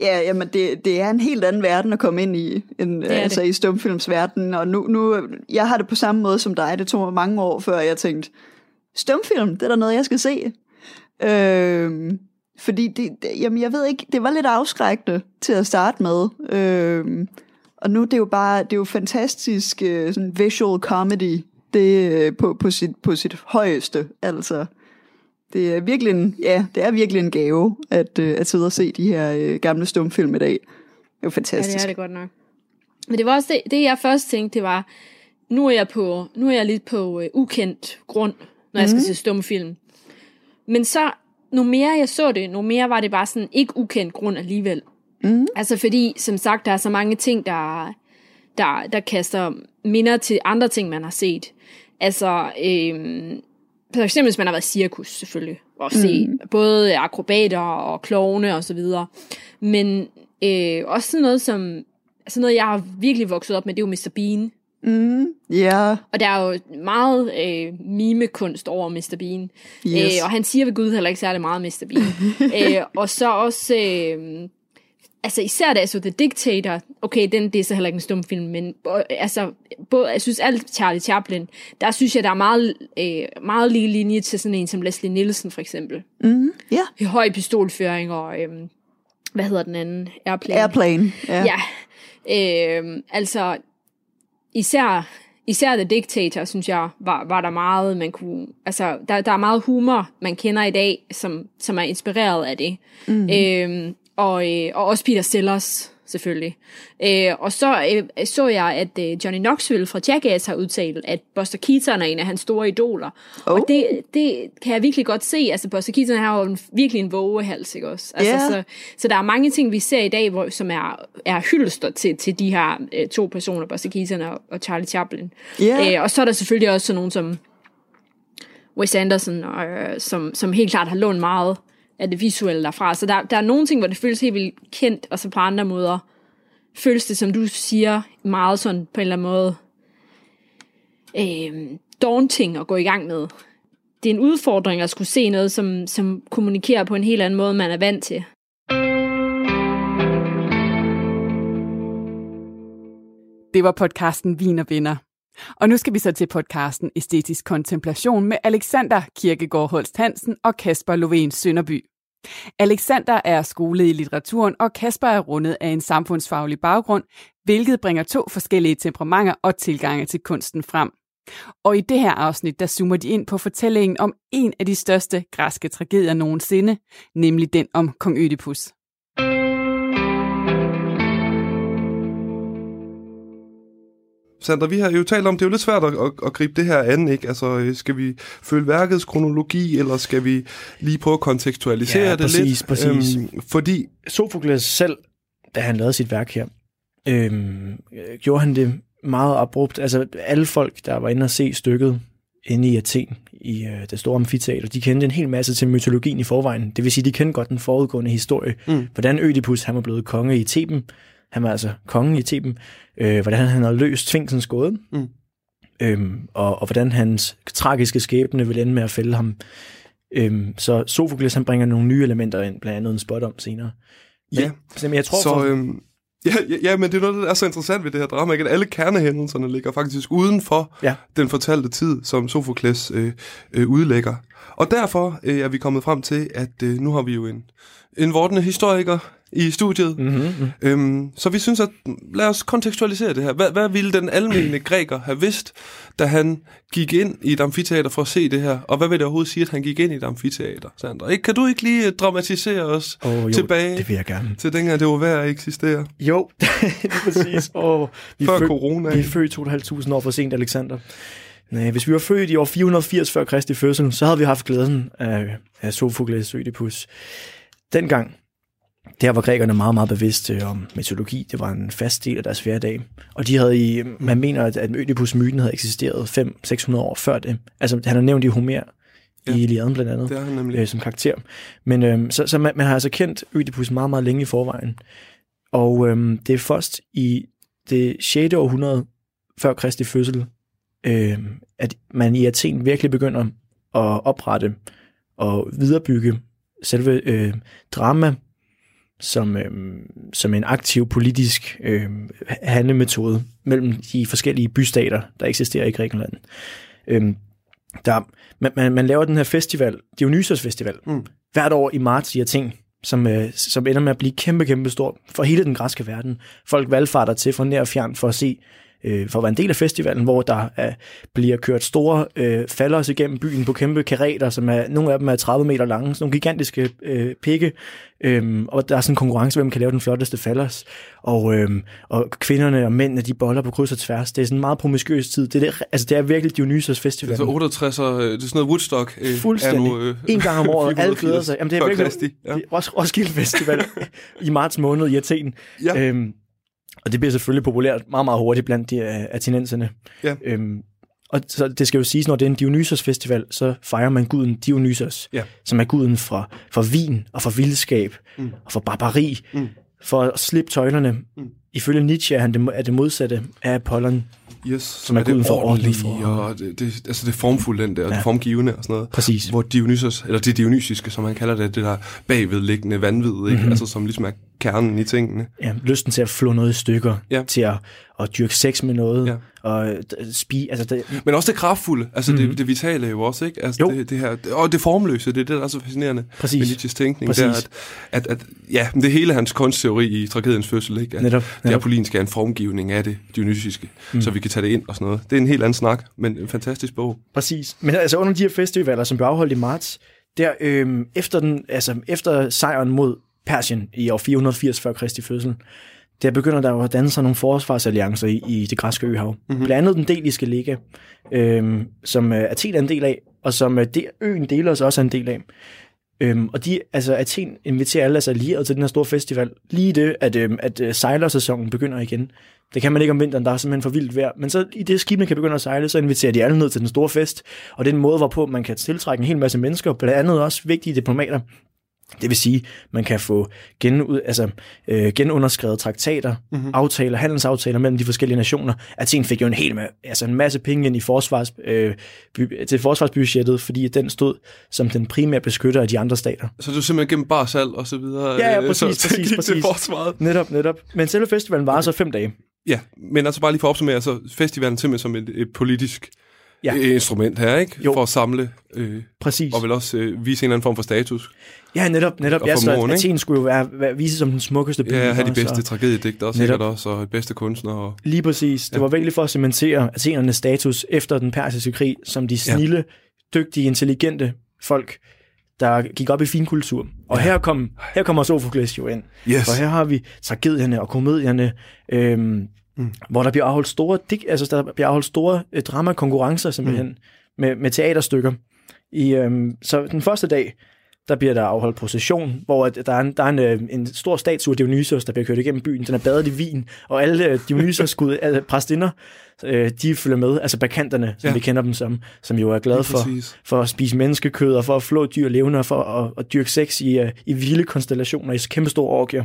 ja, jamen det, det er en helt anden verden at komme ind i, end, altså det. i stumfilmsverdenen. Og nu, nu, jeg har det på samme måde som dig. Det tog mig mange år, før jeg tænkte, stumfilm, det er da noget, jeg skal se. Øh, fordi det, det, jamen jeg ved ikke, det var lidt afskrækkende til at starte med. Øh, og nu det er jo bare, det er jo fantastisk øh, sådan visual comedy, det øh, på, på, sit, på sit højeste, altså. Det er virkelig en, ja, det er virkelig en gave, at, øh, at sidde og se de her øh, gamle stumfilm i dag. Det er jo Ja, fantastisk. det er det godt nok. Men det var også det, det jeg først tænkte, det var, nu er jeg, på, nu er jeg lidt på uh, ukendt grund, når jeg skal se stumfilm. Men så, nu mere jeg så det, nu mere var det bare sådan ikke ukendt grund alligevel. Mm. Altså fordi, som sagt, der er så mange ting, der, der, der kaster minder til andre ting, man har set. Altså, øh, for eksempel hvis man har været cirkus, selvfølgelig, og se mm. både akrobater og klovne og så videre. Men øh, også sådan noget som, altså noget, jeg har virkelig vokset op med, det er jo Mr. Bean. Mm, ja. Og der er jo meget øh, mimekunst over Mr. Bean. Yes. Øh, og han siger ved Gud heller ikke særlig meget Mr. Bean. øh, og så også... Øh, altså især da så The Dictator, okay, den, det er så heller ikke en stumfilm, men øh, altså, både, jeg synes alt Charlie Chaplin, der synes jeg, der er meget, øh, meget lige linje til sådan en som Leslie Nielsen for eksempel. Mm, ja. I høj pistolføring og, øh, hvad hedder den anden? Airplane. Airplane. Ja. ja. Øh, altså, især, især The Dictator, synes jeg, var, var der meget, man kunne, altså, der, der er meget humor, man kender i dag, som, som er inspireret af det. Mm. Øh, og, øh, og også Peter Sellers, selvfølgelig. Øh, og så øh, så jeg, at øh, Johnny Knoxville fra Jackass har udtalt, at Buster Keaton er en af hans store idoler. Oh. Og det, det kan jeg virkelig godt se. Altså, Buster Keaton har jo en, virkelig en vågehals, ikke også? Altså, Ja. så, så der er mange ting, vi ser i dag, hvor, som er, er hyldester til, til de her øh, to personer, Buster Keaton og, og Charlie Chaplin. Ja. Øh, og så er der selvfølgelig også sådan nogen som Wes Anderson, øh, som, som helt klart har lånt meget af det visuelle derfra. Så der, der er nogle ting, hvor det føles helt vildt kendt, og så på andre måder føles det, som du siger, meget sådan på en eller anden måde øh, daunting at gå i gang med. Det er en udfordring at skulle se noget, som, som kommunikerer på en helt anden måde, man er vant til. Det var podcasten Vin og Venner. Og nu skal vi så til podcasten Æstetisk Kontemplation med Alexander Kirkegaard Holst Hansen og Kasper Lovén Sønderby. Alexander er skolet i litteraturen, og Kasper er rundet af en samfundsfaglig baggrund, hvilket bringer to forskellige temperamenter og tilgange til kunsten frem. Og i det her afsnit, der zoomer de ind på fortællingen om en af de største græske tragedier nogensinde, nemlig den om kong Ødipus. Sander, vi har jo talt om, det er jo lidt svært at, at, at gribe det her an, ikke? Altså, øh, skal vi følge værkets kronologi, eller skal vi lige prøve at kontekstualisere Ja, det præcis, lidt? præcis. Øhm, fordi, Sofokles selv, da han lavede sit værk her, øhm, øh, gjorde han det meget abrupt. Altså alle folk, der var inde og se stykket inde i Athen, i øh, det store amfiteater, de kendte en hel masse til mytologien i forvejen. Det vil sige, de kendte godt den forudgående historie. Mm. Hvordan Ødipus han var blevet konge i Theben. Han var altså kongen i Theben. Øh, hvordan han havde løst Tvingsens gåde. Mm. Øhm, og, og hvordan hans tragiske skæbne ville ende med at fælde ham. Øhm, så Sofokles han bringer nogle nye elementer ind, blandt andet en spot om senere. Men, Ja. Men jeg tror, så, for, øhm, ja, ja, ja, men det er noget, der er så interessant ved det her drama, ikke? at alle kernehændelserne ligger faktisk uden for Ja. den fortalte tid, som Sofokles øh, øh, udlægger. Og derfor øh, er vi kommet frem til, at øh, nu har vi jo en, en vortende historiker i studiet, mm-hmm. Øhm, så vi synes, at lad os kontekstualisere det her. Hvad, hvad ville den almene græker have vidst, da han gik ind i et amfiteater for at se det her? Og hvad vil det overhovedet sige, at han gik ind i et amfiteater, Sandra? Ikke, kan du ikke lige øh, dramatisere os oh, jo, tilbage det vil jeg gerne. til dengang, det var værd at eksistere? Jo, det er præcis. Oh, vi, Før fød, corona. vi er født 2.500 år for sent, Alexander. Nej, hvis vi var født i år 480 før Kristi fødsel, så havde vi haft glæden af, af Sofokles Ødipus. Dengang, der var grækerne meget, meget bevidste om mytologi. Det var en fast del af deres hverdag. Og de havde i, man mener, at, at Ødipus-myten havde eksisteret 500-600 år før det. Altså, han er nævnt i Homer, ja. i Iliaden blandt andet, Det er han nemlig. øh, som karakter. Men øh, så, så man, man har altså kendt Ødipus meget, meget længe i forvejen. Og øh, det er først i det 6. århundrede før Kristi fødsel, øh, at man i Athen virkelig begynder at oprette og viderebygge selve øh, drama som, øh, som en aktiv politisk øh, handlemetode mellem de forskellige bystater, der eksisterer i Grækenland. Øh, der, man, man, man laver den her festival, Dionysos Festival, Mm. hvert år i marts i Athen, som, øh, som ender med at blive kæmpe, kæmpe stor for hele den græske verden. Folk valgfarter til fra nær og fjern for at se øh, for at være en del af festivalen, hvor der er, bliver kørt store øh, falders igennem byen på kæmpe karater, som er, nogle af dem er 30 meter lange, sådan nogle gigantiske øh, pikke, øhm, og der er sådan en konkurrence, hvem kan lave den flotteste falders, og, øhm, og kvinderne og mændene, de boller på kryds og tværs. Det er sådan en meget promiskuøs tid. Det er, det, altså, det er virkelig Dionysos Festival. Altså 68, og, øh, det er sådan noget Woodstock. Øh, Fuldstændig. Er nu, øh, en gang om året, alle 480 glæder sig. Jamen, det er virkelig. Ja. er Ros- Roskilde Festival i marts måned i Athen. Ja. Øhm, Og det bliver selvfølgelig populært meget, meget hurtigt blandt de uh, atinenserne. Ja. Øhm, og så det skal jo siges, når det er en Dionysos festival, så fejrer man guden Dionysos, Ja. som er guden for, for vin og for vildskab mm. og for barbari, Mm. for at slippe tøjlerne. Mm. Ifølge Nietzsche er han det, er det modsatte af Apollon. Yes, Som er det guden for ordentlige, orden, for- og det, det, altså det formfulde, den der, ja. Det formgivende og sådan noget. Præcis. Hvor Dionysos, eller det dionysiske, som han kalder det, det der bagvedliggende vanvid, ikke? Mhm. Mm-hmm. Altså som ligesom er kernen i tingene. Ja, lysten til at flå noget i stykker, Ja. til at, at dyrke sex med noget, Ja. og øh, spi, altså det, Men også det kraftfulde, altså mm-hmm. Mhm. det, det vitale jo også, ikke? Altså Jo. det, det her, og det formløse, det er det, der er så fascinerende Præcis. med Nietzsches tænkning. Præcis. Det er, at, at, at, ja, det hele hans kunstteori i tragediens fødsel, ikke? At Netop, det netop. apollinske er en formgivning af det dionysiske, mm. så vi kan tage det ind og sådan noget. Det er en helt anden snak, men en fantastisk bog. Præcis. Men altså under de her festivaler, som blev afholdt i marts, der øhm, efter, den, altså, efter sejren mod Persien i år 480 før Kristi fødsel, der begynder der jo at danne sig nogle forsvarsalliancer i, i det græske øhav. Mm-hmm. Blandt andet den deliske liga, øhm, som øh, Athen er en del af, og som øh, det, øen deler sig også er en del af. Øhm, og de, altså Athen inviterer alle deres allierede til den her store festival. Lige det, at, øhm, at øh, sejlersæsonen begynder igen. Det kan man ikke om vinteren, der er simpelthen for vildt vejr. Men så i det skibene kan begynde at sejle, så inviterer de alle ned til den store fest. Og det er en måde, hvorpå man kan tiltrække en hel masse mennesker, blandt andet også vigtige diplomater. Det vil sige, man kan få genud, altså, øh, genunderskrevet traktater, mm-hmm. aftaler, handelsaftaler mellem de forskellige nationer. Athen fik jo en hel altså en masse penge ind i forsvars, øh, by, til forsvarsbudgettet, fordi den stod som den primære beskytter af de andre stater. Så er simpelthen gennem bare salg og så videre. Ja, ja, øh, præcis, så præcis, præcis. forsvaret. Netop, netop. Men selve festivalen var så fem dage. Ja, men altså bare lige for at opsummere, så festivalen simpelthen som et, et politisk Ja. ja. instrument her, ikke? Jo. For at samle øh, Præcis. og vel også øh, vise en eller anden form for status. Ja, netop, netop. Og Ja, så ikke? Athen skulle jo være, være, vise som den smukkeste by. Ja, have de bedste og- tragediedigter også, Netop. sikkert også, og bedste kunstnere. Og, Lige præcis. Det var virkelig for at cementere athenernes status efter den persiske krig, som de snille, dygtige, intelligente folk, der gik op i finkultur. Og her, kom, her kommer Sofokles jo ind. Yes. For her har vi tragedierne og komedierne, øhm, mm. hvor der bliver afholdt store, altså der bliver afholdt store øh, dramakonkurrencer simpelthen, mm. med, med teaterstykker. I, øhm, så den første dag, der bliver der afholdt procession, hvor at der er, en, der er en, øh, en stor statue af Dionysos, der bliver kørt igennem byen. Den er badet i vin, og alle øh, Dionysos skud, altså, præstinder, øh, de følger med, altså bakanterne, som ja. Vi kender dem som, som jo er glade for, præcis. for at spise menneskekød, og for at flå dyr levende, og for at, at dyrke sex i, i vilde konstellationer, i kæmpe store orgier.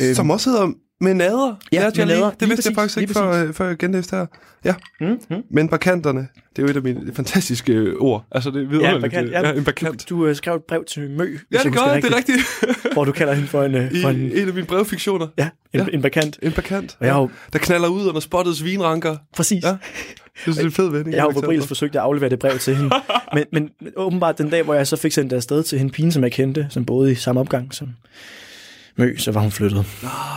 Øhm. Som også hedder Menader. Ja, Lærte jeg lige. Menader. Det vidste jeg faktisk ikke, før, øh, før jeg genlæste her. Ja, Mm, mm. men bakanterne, det er jo et af mine fantastiske øh, ord. Altså, det er Ja, vidunderligt. bakant. Ja, en bakant. Du, du uh, skrev et brev til Mø, Ja, det gør jeg, det er rigtigt. Hvor du kalder hende for en, I for en, en af mine brevfiktioner. ja, en, Ja. en bakant. En bakant. Og jeg har jo, Der knaller ud under spottets vinranker. præcis. Ja. Det er en fed vending. Jeg har jo for febrilsk eksempel. forsøgt at aflevere det brev til hende. men, men åbenbart den dag, hvor jeg så fik sendt det afsted til hende pige, som jeg kendte, som boede i samme opgang som Mø, så var hun flyttet.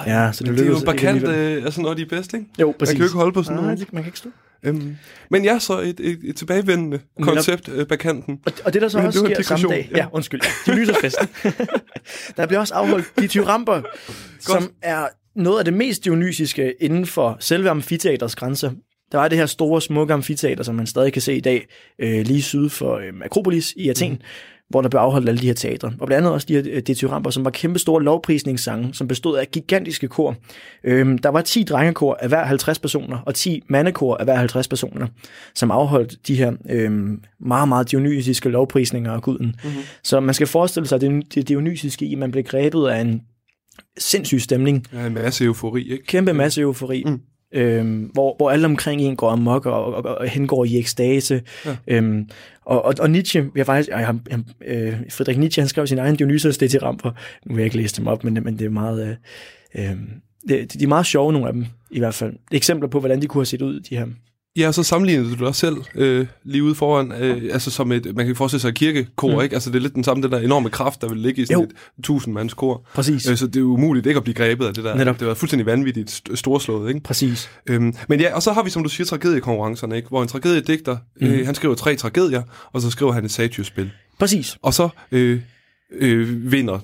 ja, så det det er jo alligevel. øh, altså når de er bedst, ikke? Jo, Man præcis. kan jo ikke holde på sådan Nej, noget. det, man kan ikke stå. Øhm, men ja, så et, et, et tilbagevendende Netop. koncept, øh, bakanten. Og, og det, der så Men også sker samme dag... Ja, ja. undskyld. Ja, Dionysos-festen. der bliver også afholdt dityramper, som er noget af det mest dionysiske inden for selve amfiteatrets grænser. Der var det her store, smukke amfiteater, som man stadig kan se i dag, øh, lige syd for øh, Akropolis i Athen, mm. Hvor der blev afholdt alle de her teatre. Og blandt andet også de her øh, dityramper, som var kæmpe store lovprisningssange, som bestod af gigantiske kor. Øhm, der var 10 drengekor af hver 50 personer, og 10 mandekor af hver 50 personer, som afholdt de her øhm, meget, meget dionysiske lovprisninger af guden. Mm-hmm. Så man skal forestille sig det, det dionysiske i, at man blev grebet af en sindssyg stemning, Ja, en masse eufori, ikke? kæmpe masse eufori, mm. Øhm, hvor, hvor alle omkring en går amok og, og, og, og hengår i ekstase. Ja. Øhm, og, og, og Nietzsche, har faktisk, jeg, har, jeg, øh, Friedrich Nietzsche, han skrev sin egen Dionysos Ramper. Nu vil jeg ikke læse dem op, men, men det er meget... Øh, øh, det, de er meget sjove, nogle af dem, i hvert fald. Eksempler på, hvordan de kunne have set ud, de her. Ja, så sammenlignede du dig selv øh, lige ude foran, øh, altså som et, man kan forestille sig et kirkekor, mm. ikke? Altså det er lidt den samme, den der enorme kraft, der vil ligge i sådan Jo. et tusindmands kor. Præcis. Øh, så det er umuligt ikke at blive grebet af det der. Netop. Det var fuldstændig vanvittigt st- storslået, ikke? Præcis. Øhm, men ja, og så har vi, som du siger, tragediekonkurrencerne, ikke? Hvor en tragediedigter, mm. øh, han skriver tre tragedier, og så skriver han et satyrspil. Præcis. Og så øh, øh, vinder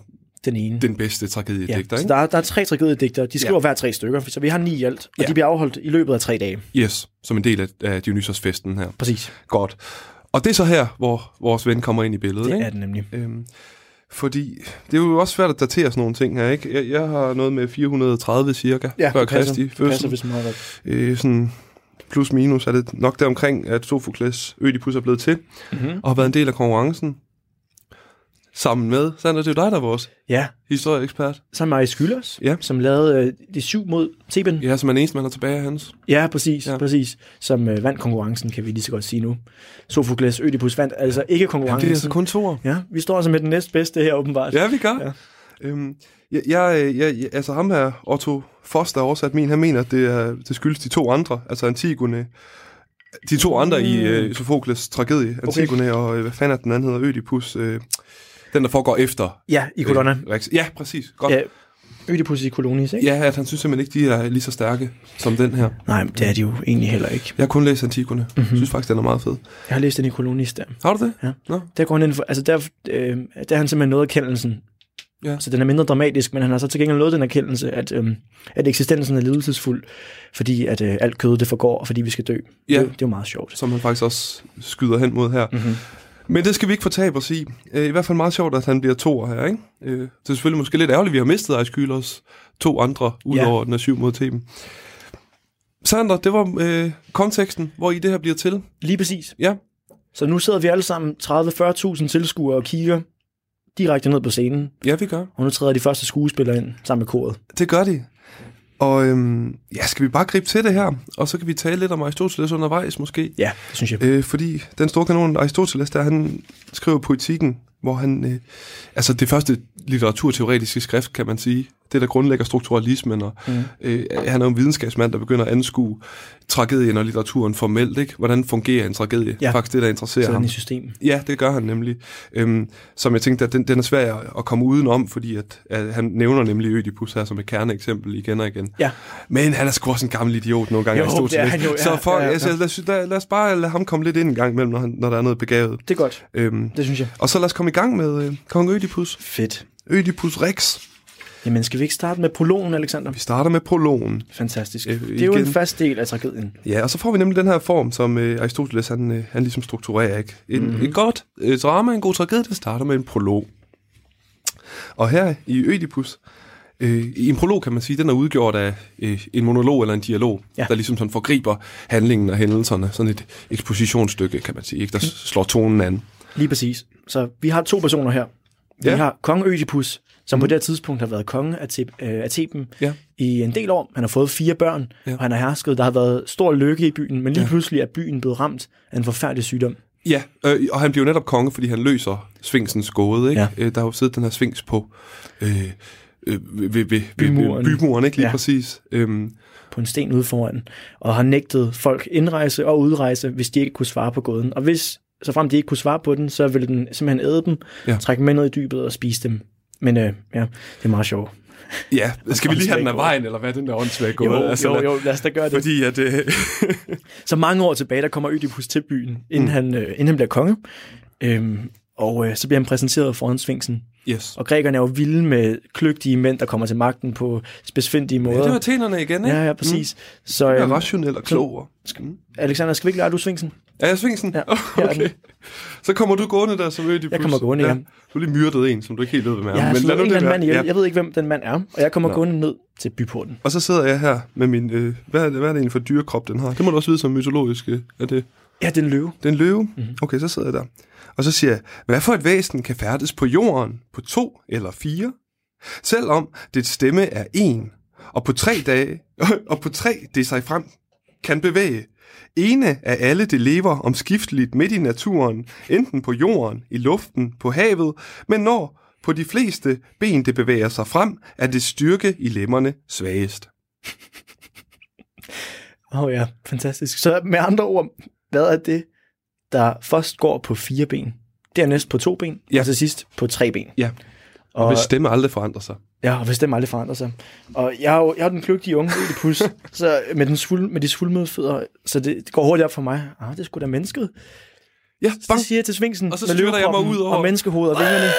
Den ene. den bedste tragediedigter, ja. ikke? Så der, er, der er tre tragediedigtere. De skriver ja. hver tre stykker, så vi har ni i alt. Og Ja. de bliver afholdt i løbet af tre dage. Yes, som en del af, af Dionysos-festen her. Præcis. Godt. Og det er så her, hvor vores ven kommer ind i billedet, Det ikke? er det nemlig. Øhm, Fordi det er jo også svært at datere sådan nogle ting her, ikke? Jeg, jeg har noget med 430 cirka, før det passer. Kristi Det passer, fødsel. har ret. Øh, sådan plus minus er det nok deromkring, at Sofokles Ødipus er blevet til, Mm-hmm. og har været en del af konkurrencen. Sammen med, Sander, det er jo dig, der er vores Ja, historieekspert. så er Marie Skylders, Ja. som lavede øh, de syv mod Theben. Ja, som er den eneste, man har tilbage af hans. Ja, præcis, Ja. præcis. Som øh, vandt konkurrencen, kan vi lige så godt sige nu. Sofokles Ødipus vandt altså ikke Ja, det konkurrencen. er altså kun to Ja, vi står altså med den næstbedste her, åbenbart. Ja, vi gør. Ja. Øhm, jeg, jeg, jeg, jeg, altså ham her, Otto Foster, oversat min, han mener, at det, er, det skyldes de to andre, altså Antigone, de to andre i øh, Sofokles tragedie, Antigone okay. og øh, hvad fanden er den anden hedder, Ødipus, øh, den der foregår efter. Ja, i kolonna. Øh, ja, præcis. Godt. Ja. Ødipus i Kolonis, ikke? ja, at han synes simpelthen ikke, de er lige så stærke som den her. Nej, men det er de jo egentlig heller ikke. Jeg har kun læst Antigone. Mhm. Mm-hmm. synes faktisk, den er meget fed. Jeg har læst den i Kolonis der. Har du det? Ja. Nå. Der går han ind for, altså der, øh, der er han simpelthen nået erkendelsen. Ja. Så den er mindre dramatisk, men han har så til gengæld nået den erkendelse, at, øh, at eksistensen er lidelsesfuld, fordi at øh, alt kød det forgår, og fordi vi skal dø. Ja. Det, det er jo meget sjovt. Som han faktisk også skyder hen mod her. Mm-hmm. Men det skal vi ikke fortabe os i. Øh, I hvert fald meget sjovt, at han bliver to her, ikke? Øh, Det er selvfølgelig måske lidt ærgerligt, at vi har mistet Ejskylers to andre, udover den er syv mod Theben. Sander, det var øh, konteksten, hvor i det her bliver til. Lige præcis. Ja. Så nu sidder vi alle sammen 30-40.000 tilskuere og kigger direkte ned på scenen, Ja, vi gør. og nu træder de første skuespillere ind sammen med koret. Det gør de. Og øhm, ja, skal vi bare gribe til det her, og så kan vi tale lidt om Aristoteles undervejs måske. Ja, det synes jeg. Øh, fordi den store kanon Aristoteles, der han skriver poetikken, hvor han, øh, altså det første litteraturteoretiske skrift, kan man sige, det der grundlægger strukturalismen, og Mm. øh, han er jo en videnskabsmand, der begynder at anskue tragedien og litteraturen formelt, ikke? Hvordan fungerer en tragedie? Ja. Faktisk det, der interesserer Sådan ham. i system. Ja, det gør han nemlig. Øhm, som jeg tænkte, at den, den er svær at komme udenom, fordi at, at han nævner nemlig Ødipus her som et kerneeksempel igen og igen. Ja. Men han er sgu også en gammel idiot nogle gange, Jo, det er han jo, ja, Så for, ja, ja. Altså, lad, os, lad, lad os bare lade ham komme lidt ind en gang imellem, når, han, når der er noget begavet. Det er godt. Øhm, Det synes jeg. og så lad os komme i gang med øh, kong Ødipus. Fedt. Ødipus Rex. Jamen, skal vi ikke starte med prologen, Alexander? Vi starter med prologen. Fantastisk. Øh, Det er jo en fast del af tragedien. Ja, og så får vi nemlig den her form, som øh, Aristoteles han, øh, han ligesom strukturerer. Ikke? En, Mhm. mm-hmm. Et godt øh, drama, en god tragedie, det starter med en prolog. Og her i Ødipus, øh, i en prolog kan man sige, den er udgjort af øh, en monolog eller en dialog, Ja. der ligesom sådan forgriber handlingen og hændelserne. Sådan et ekspositionsstykke, kan man sige, ikke? der s- slår tonen an. Lige præcis. Så vi har to personer her. Vi Ja. har kong Ødipus, som mm. på det tidspunkt har været konge af, Theb- øh, af Theben Ja. i en del år. Han har fået fire børn, Ja. og han har hersket. Der har været stor lykke i byen, men lige Ja. pludselig er byen blevet ramt af en forfærdelig sygdom. Ja, øh, og han bliver jo netop konge, fordi han løser sfinksens gåde. Ikke? Ja. Øh, der har jo siddet den her sfinks på øh, øh, ved, ved, ved, Bymuren. ved bymuren, ikke lige Ja. præcis. Øhm, på en sten ude foran, og har nægtet folk indrejse og udrejse, hvis de ikke kunne svare på gåden. Og hvis, så frem de ikke kunne svare på den, så ville den simpelthen æde dem, ja. Trække med ned i dybet og spise dem. Men øh, ja, det er meget sjovt. Ja, skal vi lige have den af vejen, eller hvad er den der åndssvage Jo, gåde? Altså, jo, jo, lad os da gøre det. Fordi at... Øh, Så mange år tilbage, der kommer Ødipus til byen, inden, mm. han, øh, inden han bliver konge. Øhm, og øh, så bliver han præsenteret foran Sfinksen. Yes. Og grækerne er jo vilde med kløgtige mænd, der kommer til magten på spidsfindige måder. Ja, det var tænderne igen, ikke? ja, ja, præcis. Mm. Så øhm, Ja, rationel og klog. Mm. Alexander, skal vi ikke lære, du Sfinksen? Er jeg svingsen? Ja, okay. Så kommer du gående der som Ødipus. Jeg kommer gående, ja. Du har lige myrdet en, som du ikke helt ved, hvem er. Jeg har Men lad en eller mand. Ja. Jeg ved ikke, hvem den mand er. Og jeg kommer Nå. gående ned til byporten. Og så sidder jeg her med min... Øh, hvad, er det, hvad er det egentlig for dyrekrop, den har? Det må du også vide som mytologisk. øh, Er det, Ja, det er en løve. det er en løve? Mhm. Mm-hmm. Okay, så sidder jeg der. Og så siger jeg, hvad for et væsen kan færdes på jorden på to eller fire? Selvom det stemme er en, og på tre dage, og på tre det sig frem kan bevæge. Ene af alle det lever omskifteligt midt i naturen, enten på jorden, i luften, på havet, men når på de fleste ben det bevæger sig frem, er det styrke i lemmerne svagest. Åh oh, ja, fantastisk. Så med andre ord, hvad er det, der først går på fire ben? Dernæst på to ben, Ja. og til sidst på tre ben. Ja. Og Og, hvis stemme aldrig forandrer sig. ja, og hvis det aldrig forandrer sig. Og jeg er jo jeg er den kløgtige unge Ødipus, så med, den svul, med de svulmede fødder, så det, det går hurtigt op for mig. Ah, det er sgu da mennesket. Ja, Så det siger jeg til svinksen. Og så med jeg mig ud over- Og menneskehovedet og vingerne.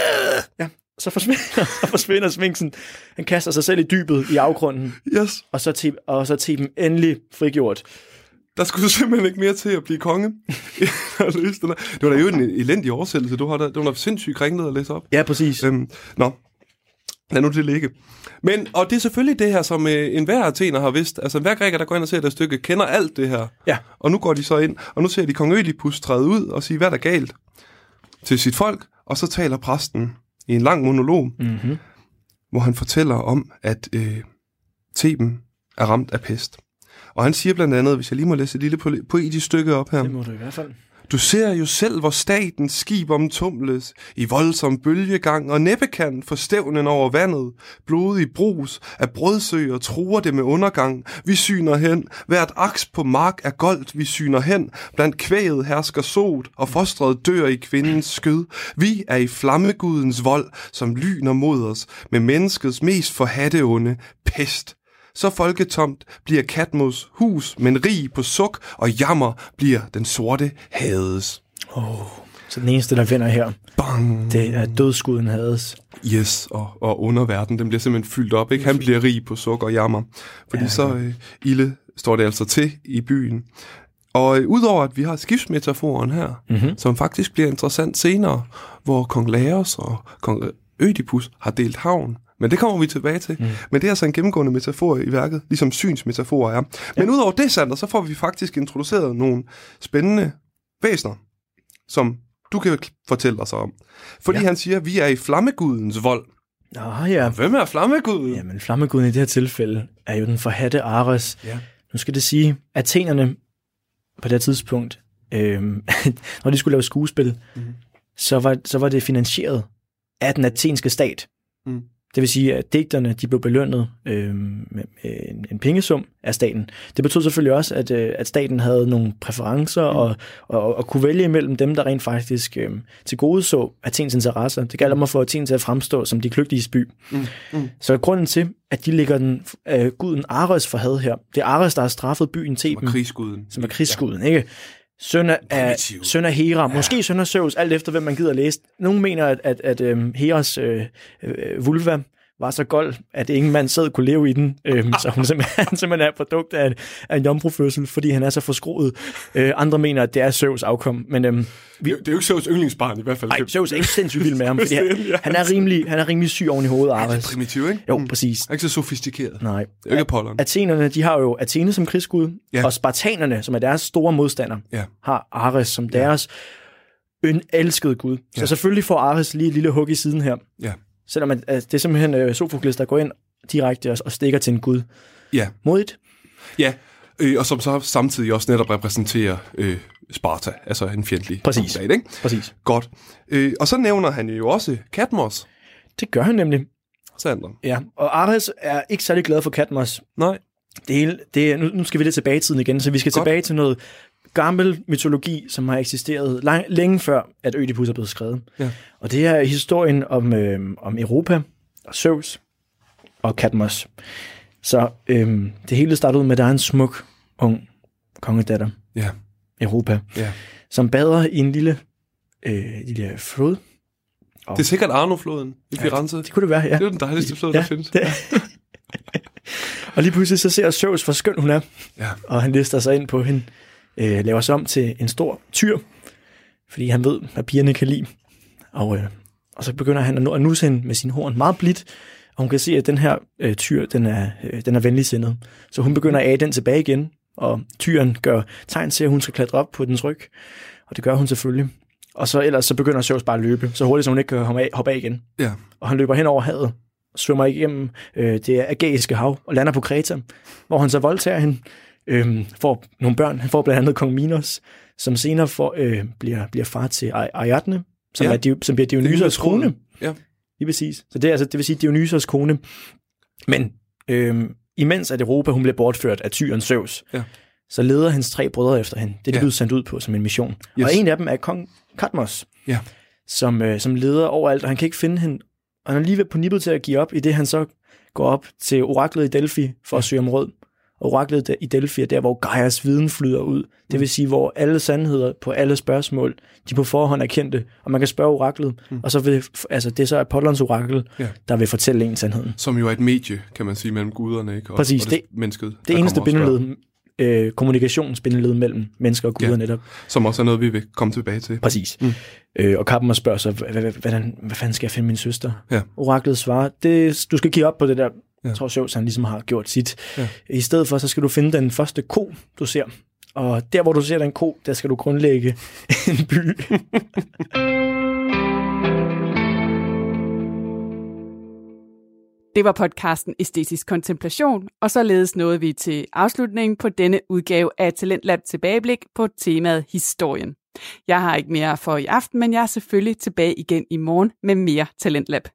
Ja, så forsvinder, så forsvinder svinksen. Han kaster sig selv i dybet i afgrunden. Yes. Og så, te, og så Teben endelig frigjort. Der skulle simpelthen ikke mere til at blive konge. at løse den her. det var da jo en elendig oversættelse, du har der. Det var noget sindssygt kringlet at læse op. Ja, præcis. Øhm, nå, lad nu det ligge. Men, og det er selvfølgelig det her, som øh, enhver athener har vidst. Altså, hver græker, der går ind og ser det stykke, kender alt det her. Ja. Og nu går de så ind, og nu ser de kong Ødipus træde ud og sige, hvad er der galt til sit folk. Og så taler præsten i en lang monolog, Mm-hmm. hvor han fortæller om, at øh, Theben er ramt af pest. Og han siger blandt andet, hvis jeg lige må læse et lille po- poetisk stykke op her. Det må du i hvert fald. Du ser jo selv, hvor statens skib omtumles i voldsom bølgegang, og næppe kan få stævnen over vandet. Blodig brus af brødsøer truer det med undergang. Vi syner hen. Hvert aks på mark er goldt, vi syner hen. Blandt kvæget hersker sot, og fostret dør i kvindens skød. Vi er i flammegudens vold, som lyner mod os, med menneskets mest forhatte onde, pest. Så folketomt bliver Katmos hus, men rig på suk og jammer bliver den sorte hades. Så den eneste, der vinder her, Bang! det er dødskuden hades. Yes, og, og underverden, den bliver simpelthen fyldt op. Ikke? Han bliver rig på suk og jammer. Fordi ja, så øh, ilde står det altså til i byen. Og øh, udover at vi har skibsmetaforen her, Mm-hmm. som faktisk bliver interessant senere, hvor kong Laos og kong Ødipus har delt havn. Men det kommer vi tilbage til. Mm. Men det er altså en gennemgående metafor i værket, ligesom synsmetaforer er. Men udover det, Sander, så får vi faktisk introduceret nogle spændende væsener, som du kan fortælle os om. Fordi ja. Ja. han siger, at vi er i flammegudens vold. Nå ja. Hvem er flammeguden? Jamen, flammeguden i det her tilfælde er jo den forhatte Ares. Ja. Nu skal det sige, at athenerne på det her tidspunkt, øh, når de skulle lave skuespil, mm. så, var, så var det finansieret af den athenske stat. Mm. Det vil sige, at digterne de blev belønnet øh, med, en, en pengesum af staten. Det betød selvfølgelig også, at, øh, at staten havde nogle præferencer mm. og, og, og kunne vælge imellem dem, der rent faktisk øh, til gode så Athens interesser. Det gælder om at få Athen til at fremstå som de kløgtiges by. Mm. Mm. Så grunden til, at de ligger den øh, guden Ares for had her, det er Ares, der har straffet byen Som Theben, er krigsguden. som er krigsguden, ikke? Søn af, søn af Hera, måske søn af Zeus, alt efter hvem man gider læse. Nogle mener, at, at, at øhm, Heras øh, øh, vulva var så gold, at ingen mand selv kunne leve i den. Øhm, så hun simpelthen, simpelthen er et produkt af, en- af en jomfrufødsel, fordi han er så forskroet. Øh, andre mener, at det er Zeus afkom. Men øhm, vi, Det er jo ikke Søvs yndlingsbarn i hvert fald. ej, Zeus er ikke sindssygt vild med ham, fordi han, ja. han, er rimelig, han er rimelig syg oven i hovedet, Han er primitiv, ikke? Jo, Mm. præcis. Han er ikke så sofistikeret. Nej. Det er ikke Apollon. Athenerne, de har jo Athene som krigsgud, Ja. ja. og spartanerne, som er deres store modstander, Ja. har Ares som deres en elskede gud. Så Ja. selvfølgelig får Ares lige et lille hug i siden her. Ja. Selvom at, at det er simpelthen øh, Sofokles, der går ind direkte og, og stikker til en gud. Ja. Modigt. Ja, øh, og som så samtidig også netop repræsenterer øh, Sparta, altså en fjendtlig Præcis. stat, ikke? Præcis. Godt. Øh, og så nævner han jo også Katmos, Det gør han nemlig. Sander. Ja. Og Ares er ikke særlig glad for Katmos. Nej. Det hele, det nu, nu skal vi lidt tilbage i tiden igen, så vi skal. Godt. tilbage til noget gammel mytologi, som har eksisteret lang, længe før, at Ødipus er blevet skrevet. Ja. Og det er historien om, øh, om Europa og Zeus og Katmos. Så øh, det hele startede ud med, at der er en smuk, ung kongedatter, Ja. Europa, Ja. som bader i en lille, øh, lille flod. Det er sikkert Arno-floden i Firenze. Det kunne det være, ja. Det er den dejligste flod, der findes. Det. og lige pludselig så ser Zeus, hvor skøn hun er, Ja. og han lister sig ind på hende, øh, laver sig om til en stor tyr, fordi han ved, hvad pigerne kan lide. Og, øh, og så begynder han at, nu, at nusse hende med sin horn meget blidt, og hun kan se, at den her øh, tyr, den er, øh, den er venligsindet. Så hun begynder at æde den tilbage igen, og tyren gør tegn til, at hun skal klatre op på dens ryg, og det gør hun selvfølgelig. Og så ellers så begynder Zeus bare at løbe, så hurtigt som hun ikke kan hoppe af, hoppe af igen. Ja. Og han løber hen over havet, svømmer igennem øh, det ægæiske hav og lander på Kreta, hvor han så voldtager hende, øh, får nogle børn. Han får blandt andet kong Minos, som senere får, øh, bliver, bliver far til Ar- Ariadne, som, Ja. ja. er, Di- som bliver Dionysos kone. Ja. Lige præcis. Så det, er, altså, det vil sige Dionysos kone. Men øh, imens at Europa hun bliver bortført af tyren Zeus, Ja. så leder hans tre brødre efter hende. Det er de Ja. blevet sendt ud på som en mission. Yes. Og en af dem er kong Katmos, Ja. som, øh, som leder overalt, og han kan ikke finde hende. Og han er lige ved på nippet til at give op, i det han så går op til oraklet i Delphi for at søge om råd. Og oraklet i Delphi er der, hvor Gaias viden flyder ud. Det vil sige, hvor alle sandheder på alle spørgsmål, de på forhånd er kendte, og man kan spørge oraklet, mm. og så vil, altså det er så Apollons orakel, Ja. der vil fortælle en sandheden. Som jo er et medie, kan man sige, mellem guderne, ikke? Og, Præcis, og det- mennesket. Det eneste bindeled øh, kommunikationsbindeled mellem mennesker og guder Ja. netop. Som også er noget, vi vil komme tilbage til. Præcis. Mm. Øh, og Kappen spørger så, "Hva- hva- hvordan, hvad fanden skal jeg finde min søster? Ja. Oraklet svarer, det, du skal kigge op på det der, Ja. jeg tror Zeus han ligesom har gjort sit. Ja. I stedet for, så skal du finde den første ko, du ser. Og der, hvor du ser den ko, der skal du grundlægge en by. Det var podcasten Æstetisk Kontemplation, og således nåede vi til afslutningen på denne udgave af Talentlab tilbageblik på temaet historien. Jeg har ikke mere for i aften, men jeg er selvfølgelig tilbage igen i morgen med mere Talentlab.